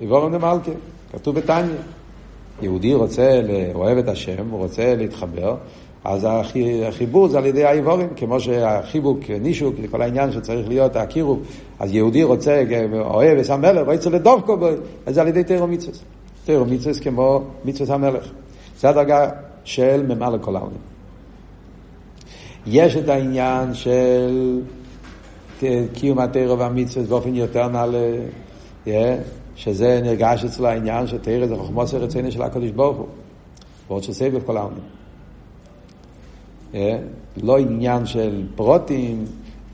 איבורם למלכה, כתוב בתניא. יהודי רוצה, אוהב את השם, הוא רוצה להתחבר, אז החיבור זה על ידי האיבורים, כמו שהחיבוק, נישוק, כל העניין שצריך להיות הקירוב. אז יהודי רוצה, אוהב את המלך, רוצה לדופקו בו, אז זה על ידי תירו מצווה. תירו מצווה כמו מצווה המלך. זה הדרגה של ממלא כל העולם. יש את העניין של קיום התירו והמצווה באופן יותר נעלה, שזה נרגש אצל העניין שתירו זה חוכמוס רצינו של הקדוש ברוך הוא. ועוד שסבב כל העולם. אה? לא עניין של פרוטים,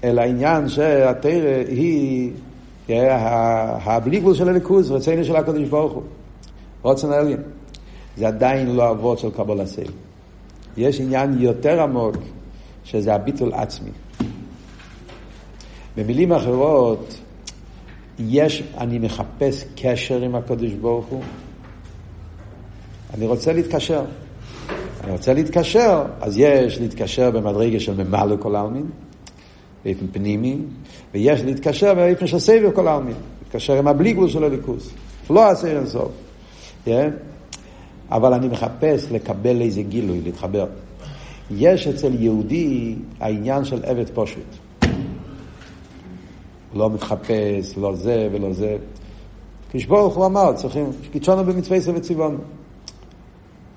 אלא עניין שהתרא היא אה, הבלי גבול של הליכוז, רצינו של הקדוש ברוך הוא. רוצן העליין. זה עדיין לא אבות של קבול הסייל. יש עניין יותר עמוק, שזה הביטול עצמי. במילים אחרות, יש, אני מחפש קשר עם הקדוש ברוך הוא, אני רוצה להתקשר. אני רוצה להתקשר, אז יש להתקשר במדרגה של ממלא כל העלמין, באופן פנימי, ויש להתקשר באופן של סבב כל העלמין, להתקשר עם הבלי גבול של הליכוס, לא עשה אין סוף. Yeah? אבל אני מחפש לקבל איזה גילוי, להתחבר. יש אצל יהודי העניין של עבד פשוט. לא מתחפש, לא זה ולא זה. כשברוך הוא אמר, צריכים, קידשונו במצווה ישראל וציוונו.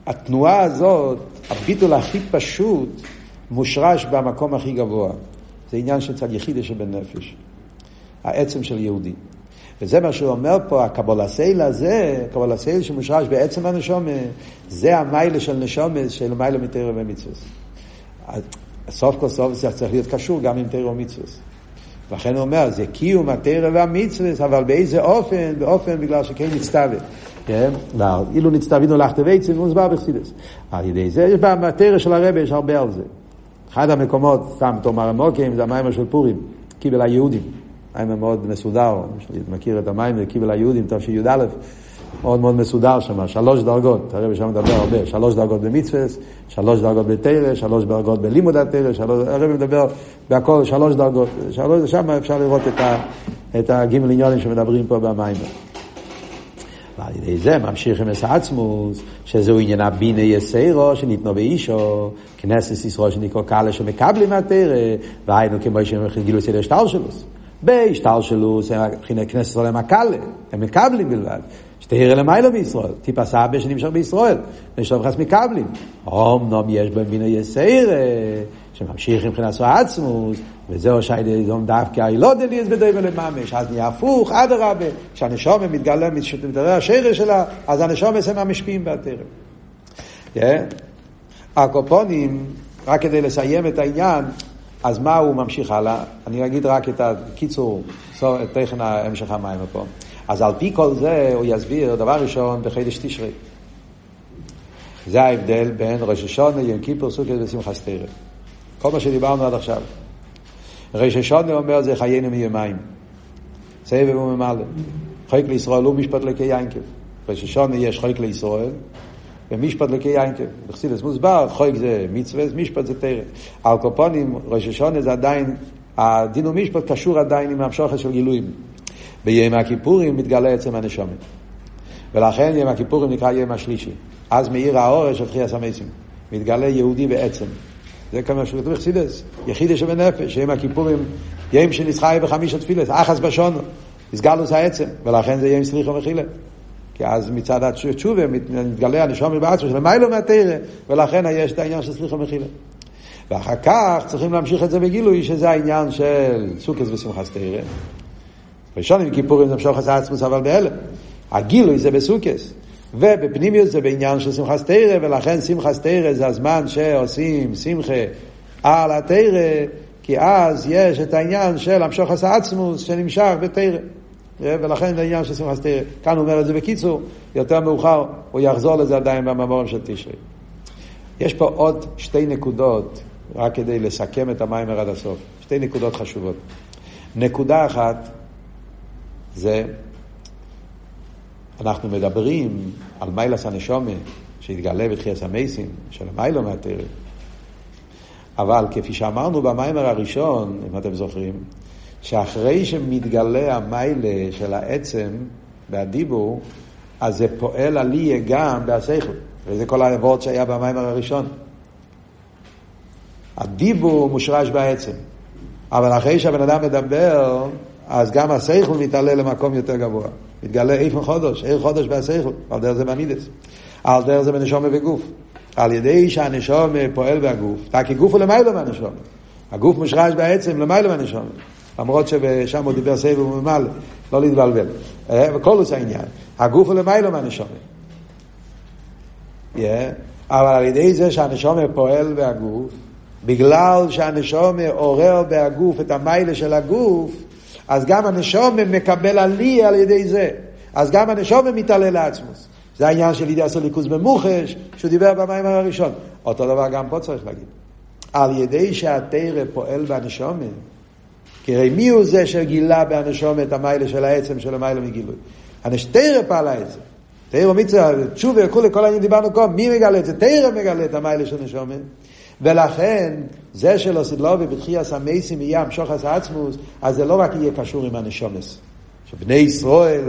התנועה הזאת, הביטול הכי פשוט, מושרש במקום הכי גבוה. זה עניין של צד יחידה שבנפש. העצם של יהודי. וזה מה שהוא אומר פה, הקבולה סייל הזה, הקבולה סייל שמושרש בעצם הנשומה, זה המיילה של נשומה, של מיילה מתרא ומצווה. סוף כל סוף זה צריך להיות קשור גם עם תרא ומצווה. לכן הוא אומר, זה קיום התרא והמצווה, אבל באיזה אופן? באופן בגלל שכן מצטווה. כן? אילו נצטווינו לך תביצים, הוא מוסבר בחסידס. על ידי זה, יש בתרא של הרבי, יש הרבה על זה. אחד המקומות, סתם תאמר המוקים, זה המים של פורים, קיבל היהודים. מים מאוד מסודר, אני מכיר את המים, זה קיבל היהודים, תשי"א, מאוד מאוד מסודר שם, שלוש דרגות, הרבי שם מדבר הרבה, שלוש דרגות במצווה, שלוש דרגות בתרא, שלוש דרגות בלימוד התרא, הרבי מדבר בהכל שלוש דרגות, שלוש, שם אפשר לראות את, את הגימל עניונים שמדברים פה במים. ועל ידי זה ממשיך עם עצמוס, שזהו עניין הבינה יסיירו שניתנו באישו, כנסת ישראל שנקרא קאלה שמקבלים מהתרא, והיינו כמו שהם גילו סדר שטר שלוס. בהשטר שלוס, כנסת ישראל הם הקאלה, הם מקבלים בלבד. שתראה למיילו בישראל, טיפה סבא שנמשך בישראל, ונשלום חס מקבלים. אמנם יש במינו יסיירה, שממשיך מבחינת עצמוס, וזהו שהיום דווקא הילוד אליאס בדי ולממש, אז נהיה הפוך, אדרבה, כשהנשום מתגלה, מתברר השרש שלה, אז הנשום הם המשפיעים בהתרם. הקופונים, רק כדי לסיים את העניין, אז מה הוא ממשיך הלאה? אני אגיד רק את הקיצור, את תכן המשך המים פה. אז על פי כל זה הוא יסביר, דבר ראשון, בחידש תשרי. זה ההבדל בין ראש השונה, יום כיפור, סוכת ושמחה סתירה. כל מה שדיברנו עד עכשיו. ראש השונה אומר זה חיינו מיומיים. סבב וממלא. חייק לישראל הוא משפט לקי ינקב. השונה יש חייק לישראל, ומשפט לקי ינקב. בחסידס מוסבר, חייק זה מצווה, משפט זה תרא. על קופונים, ראש השונה זה עדיין, הדין ומשפט קשור עדיין עם המשוכת של גילויים. בימי הכיפורים מתגלה עצם הנשומת. ולכן יום הכיפורים נקרא יום השלישי. אז מאיר האורש של סמסים. מתגלה יהודי בעצם. זה כמה שכתוב בחסידס, יחידי שבנפש, יום הכיפורים, יום שנסחי בחמיש התפילס, אחס בשונו, הסגלוס העצם, ולכן זה יום סליחה ומחילה. כי אז מצד התשובה מתגלה הנשום בעצמו של מיילו מהתרא, ולכן יש את העניין של סליחה ומחילה. ואחר כך צריכים להמשיך את זה בגילוי, שזה העניין של סוכס ושמחת תרא. ראשון עם כיפורים זה משוך עצמוס אבל בהלם. הגילוי זה בסוכס. ובפנימיות זה בעניין של שמחת תרא, ולכן שמחת תרא זה הזמן שעושים שמחה על התרא, כי אז יש את העניין של המשוך את עצמוס שנמשך בתרא. ולכן זה העניין של שמחת תרא. כאן הוא אומר את זה בקיצור, יותר מאוחר הוא יחזור לזה עדיין במאמרים של תשרי. יש פה עוד שתי נקודות, רק כדי לסכם את המים עד הסוף. שתי נקודות חשובות. נקודה אחת זה, אנחנו מדברים על מיילס הנשומה שהתגלה בתחייס המייסים של המיילו מהתרא. אבל כפי שאמרנו במיימר הראשון, אם אתם זוכרים, שאחרי שמתגלה המיילה של העצם והדיבור, אז זה פועל עליה גם בהשכל. וזה כל העבוד שהיה במיימר הראשון. הדיבור מושרש בעצם. אבל אחרי שהבן אדם מדבר, אז גם השכל מתעלה למקום יותר גבוה. מתגלה איפה חודש, עיר חודש בהשכל, על דרך זה במידס. על דרך זה בנשומה וגוף. על ידי שהנשומה פועל בגוף, כי גוף הוא למיילו מהנשומה. הגוף מושרש בעצם למיילו מהנשומה. למרות ששם הוא דיבר סבב וממלא, לא להתבלבל. אה, זה העניין. הגוף הוא למיילו מהנשומה. אבל על ידי זה שהנשומה פועל בהגוף, בגלל שהנשומה עורר בהגוף את המיילה של הגוף, אז גם הנשום מקבל עלי על ידי זה. אז גם הנשום מתעלה לעצמוס. זה העניין של ידיעה ליכוז במוחש, שהוא דיבר במים הראשון. אותו דבר גם פה צריך להגיד. על ידי שהתרא פועל בנשומת, כי הרי מי הוא זה שגילה בהנשומת את המיילה של העצם של המיילה מגילוי? הנשתרא פעלה את זה. תרא מצווה, תשובה, וכולי, כל העניין דיברנו קודם, מי מגלה את זה? תרא מגלה את המיילה של נשומת. ולכן, זה שלא סדלובי בתחייס המייסים יהיה המשוחס עצמוס, אז זה לא רק יהיה קשור עם הנשומס. שבני ישראל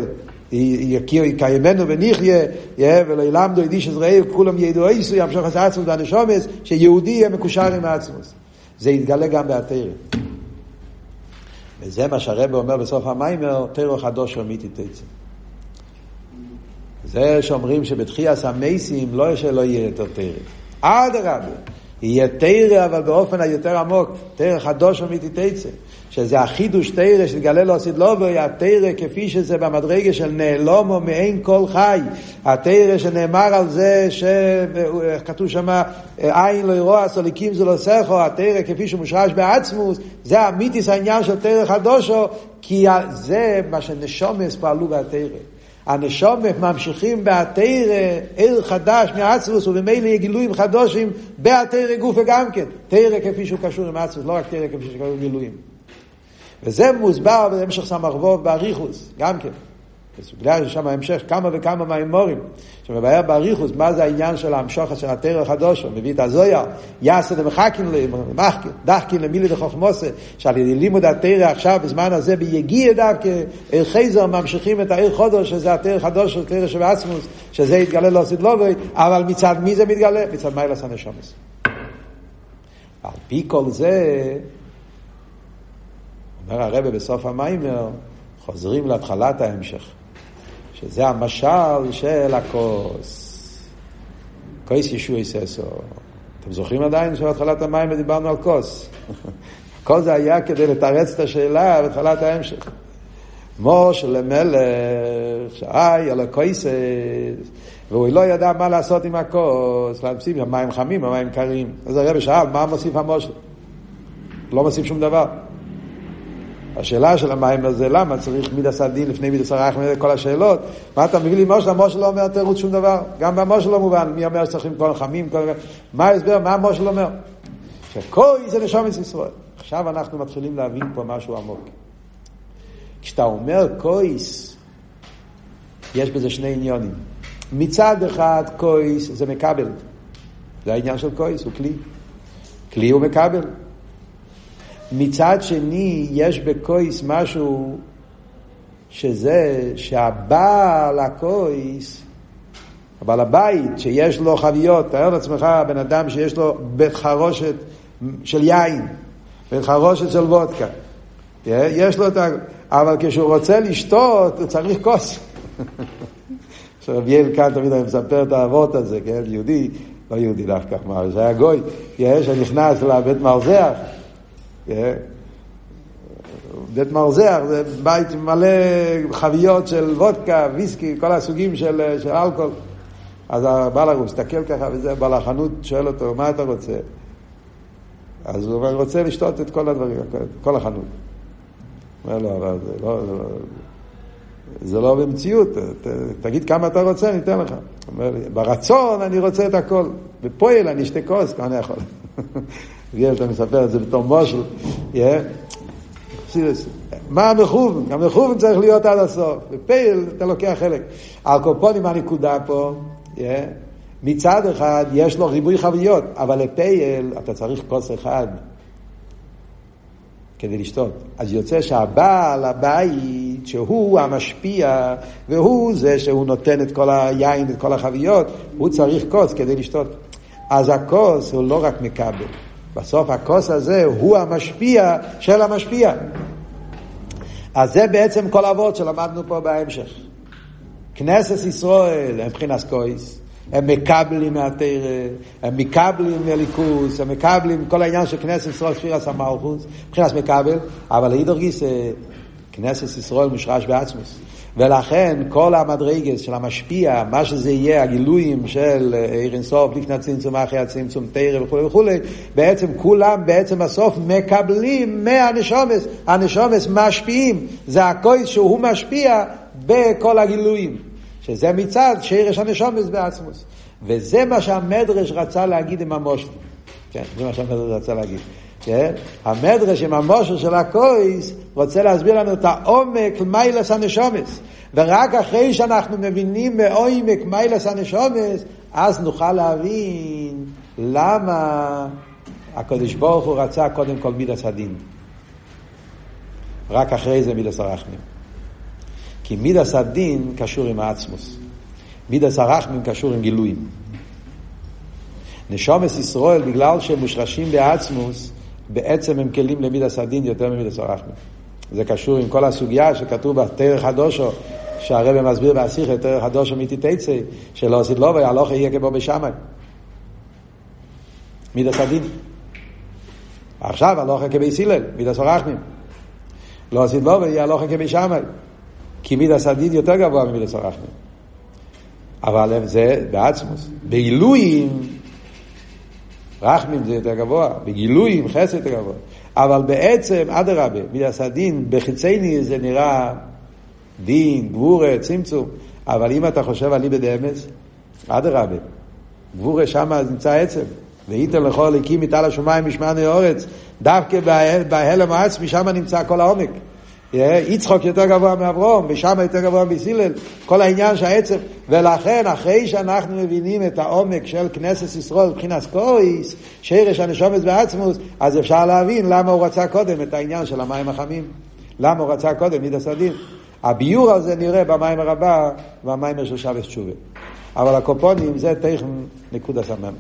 יקיימנו ונחיה, ולא ילמדו ידיש עזראי, כולם ידעו איסו, ימשוך את העצמוס והנשומס, שיהודי יהיה מקושר עם העצמוס. זה יתגלה גם בהתרא. וזה מה שהרבא אומר בסוף המיימר, תרא חדוש אמיתי תצא. זה שאומרים שבתחייס המייסים לא שלא יהיה יותר תרא. אדרבה. יהיה תרא, אבל באופן היותר עמוק, תרא חדוש אמיתי תצא. שזה החידוש תרא שתגלה לו סדלובו, התרא כפי שזה במדרגה של נעלומו מעין כל חי. התרא שנאמר על זה, שכתוב שם, עין לא ירוע סוליקים זה לא סכו, התרא כפי שמושרש בעצמוס, זה המיתיס העניין של תרא חדושו, כי זה מה שנשומס פעלו בתרא. הנשומת ממשיכים בהתרא, עיר חדש מעצמוס, ובמילא יהיו גילויים חדושים בהתרא גופה גם כן. תרא כפי שהוא קשור עם עצמוס, לא רק תרא כפי שקשור עם גילויים. וזה מוסבר במשך סמ"ך ווב באריכוס, גם כן. בגלל ששם המשך כמה וכמה מהאמורים, שמבאר באריכוס מה זה העניין של המשוך של התרא החדוש, הוא מביא את הזויה, יעשה דמחקין למחקין, דחקין למילי דחוכמוסה, שעל ידי לימוד התרא עכשיו בזמן הזה ביגיע דווקא, עיר חייזר ממשיכים את העיר חודש, שזה התרא החדוש של תרא שבעצמוס, שזה יתגלה לא סדלובי, אבל מצד מי זה מתגלה? מצד מיילס הנשומס. על פי כל זה, אומר הרבה בסוף המיימר, חוזרים להתחלת ההמשך. שזה המשל של הכוס. כוס ישוע יססו. אתם זוכרים עדיין שבהתחלת המים דיברנו על כוס? כל זה היה כדי לתרץ את השאלה בהתחלת ההמשך. מוש למלך, שאי על הכויסס, והוא לא ידע מה לעשות עם הכוס, להמשיך עם מים חמים, המים קרים. אז הרב שאל, מה מוסיף המושל? לא מוסיף שום דבר. השאלה של המים הזה, למה צריך מידס הדין לפני מידס הרחם, כל השאלות. מה אתה מביא לי מושל? המושל לא אומר תירוץ שום דבר. גם במושל לא מובן. מי אומר שצריכים כל חמים? כל... מה ההסבר? מה המושל אומר? שכוי זה נשום את ישראל. עכשיו אנחנו מתחילים להבין פה משהו עמוק. כשאתה אומר קויס, יש בזה שני עניונים. מצד אחד קויס זה מקבל. זה העניין של קויס, הוא כלי. כלי הוא מקבל. מצד שני, יש בקויס משהו שזה שהבעל הקויס, הבעל הבית, שיש לו חביות, תאר לעצמך בן אדם שיש לו בית חרושת של יין, בית חרושת של וודקה. יש לו את ה... אבל כשהוא רוצה לשתות, הוא צריך כוס. עכשיו יעל כאן תמיד אני מספר את האבות הזה, כן? יהודי, לא יהודי דווקא, זה היה גוי, שנכנס לבית מרזח, בית מרזח זה בית מלא חביות של וודקה, ויסקי, כל הסוגים של, של אלכוהול. אז הבעל הוא מסתכל ככה, וזה, בעל החנות שואל אותו, מה אתה רוצה? אז הוא אומר, רוצה לשתות את כל הדברים, כל החנות. אומר לו, אבל זה לא, זה לא, זה לא במציאות, ת, תגיד כמה אתה רוצה, אני אתן לך. אומר לי, ברצון אני רוצה את הכל, בפועל אני אשתה כוס, כמה אני יכול. אתה מספר את זה בתור מושל, מה המכוון? המכוון צריך להיות עד הסוף. בפייל אתה לוקח חלק. על קופונים הנקודה פה, מצד אחד יש לו ריבוי חביות, אבל לפייל אתה צריך כוס אחד. כדי לשתות. אז יוצא שהבעל הבית, שהוא המשפיע, והוא זה שהוא נותן את כל היין, את כל החביות, הוא צריך כוס כדי לשתות. אז הכוס הוא לא רק מקבל. בסוף הכוס הזה הוא המשפיע של המשפיע. אז זה בעצם כל אבות שלמדנו פה בהמשך. כנסת ישראל, מבחינת כויס, הם מקבלים מהתרא, הם מקבלים מהליכוס, הם מקבלים כל העניין של כנסת ישראל ספירס המלכוס, מבחינת מקבל, אבל להידור גיס כנסת ישראל מושרש בעצמוס. ולכן כל המדרגס של המשפיע, מה שזה יהיה, הגילויים של עיר אינסוף, לפני הצמצום, אחרי הצמצום, תרא וכולי וכולי, בעצם כולם בעצם בסוף מקבלים מהנשומס. הנשומס משפיעים, זה הכוי שהוא משפיע בכל הגילויים. שזה מצד שירש הנשומס בעצמוס. וזה מה שהמדרש רצה להגיד עם המושל. כן, זה מה שהמדרש רצה להגיד. כן? המדרש עם המושל של הקויס רוצה להסביר לנו את העומק מיילס הנשומס. ורק אחרי שאנחנו מבינים מעומק מיילס הנשומס, אז נוכל להבין למה הקדוש ברוך הוא רצה קודם כל מידס הדין. רק אחרי זה מידס הרחמים. כי מידס הדין קשור עם העצמוס. מידס הרחמים קשור עם גילויים. נשומס ישראל, בגלל שהם מושרשים בעצמוס, בעצם הם כלים למידס הדין יותר ממידס הרחמים. זה קשור עם כל הסוגיה שכתוב בתרח הדושו, שהרבא מסביר באסיכה, תרח הדושו מיתי תצא, שלא עשית לו ויהלוך יהיה כמו בשמיים. מידס הדין. עכשיו הלוך כבי הלל, מידס הרחמים. לא עשית לו ויהלוך כבי שמיים. כי מידס הדין יותר גבוה ממידס הרחמים. אבל זה בעצמוס. בעילויים, רחמים זה יותר גבוה, בגילויים חסד יותר גבוה. אבל בעצם, אדרבה, מידס הדין, בחיצייני זה נראה דין, גבורה, צמצום. אבל אם אתה חושב על ליבד אמס, אדרבה, גבורה שמה נמצא עצם. ואיתן לכל הקים איתה לשמיים משמענו אורץ, דווקא בהלם העצמי, שם נמצא כל העומק. יצחוק יותר גבוה מאברום, ושם יותר גבוה מסילל, כל העניין שהעצם, ולכן אחרי שאנחנו מבינים את העומק של כנסת ישראל מבחינת קויס, שרש הנשומת בעצמוס, אז אפשר להבין למה הוא רצה קודם את העניין של המים החמים. למה הוא רצה קודם מידע סדין. הביור הזה נראה במים הרבה, במים של שבס תשובה. אבל הקופונים זה תכן נקודה סמם.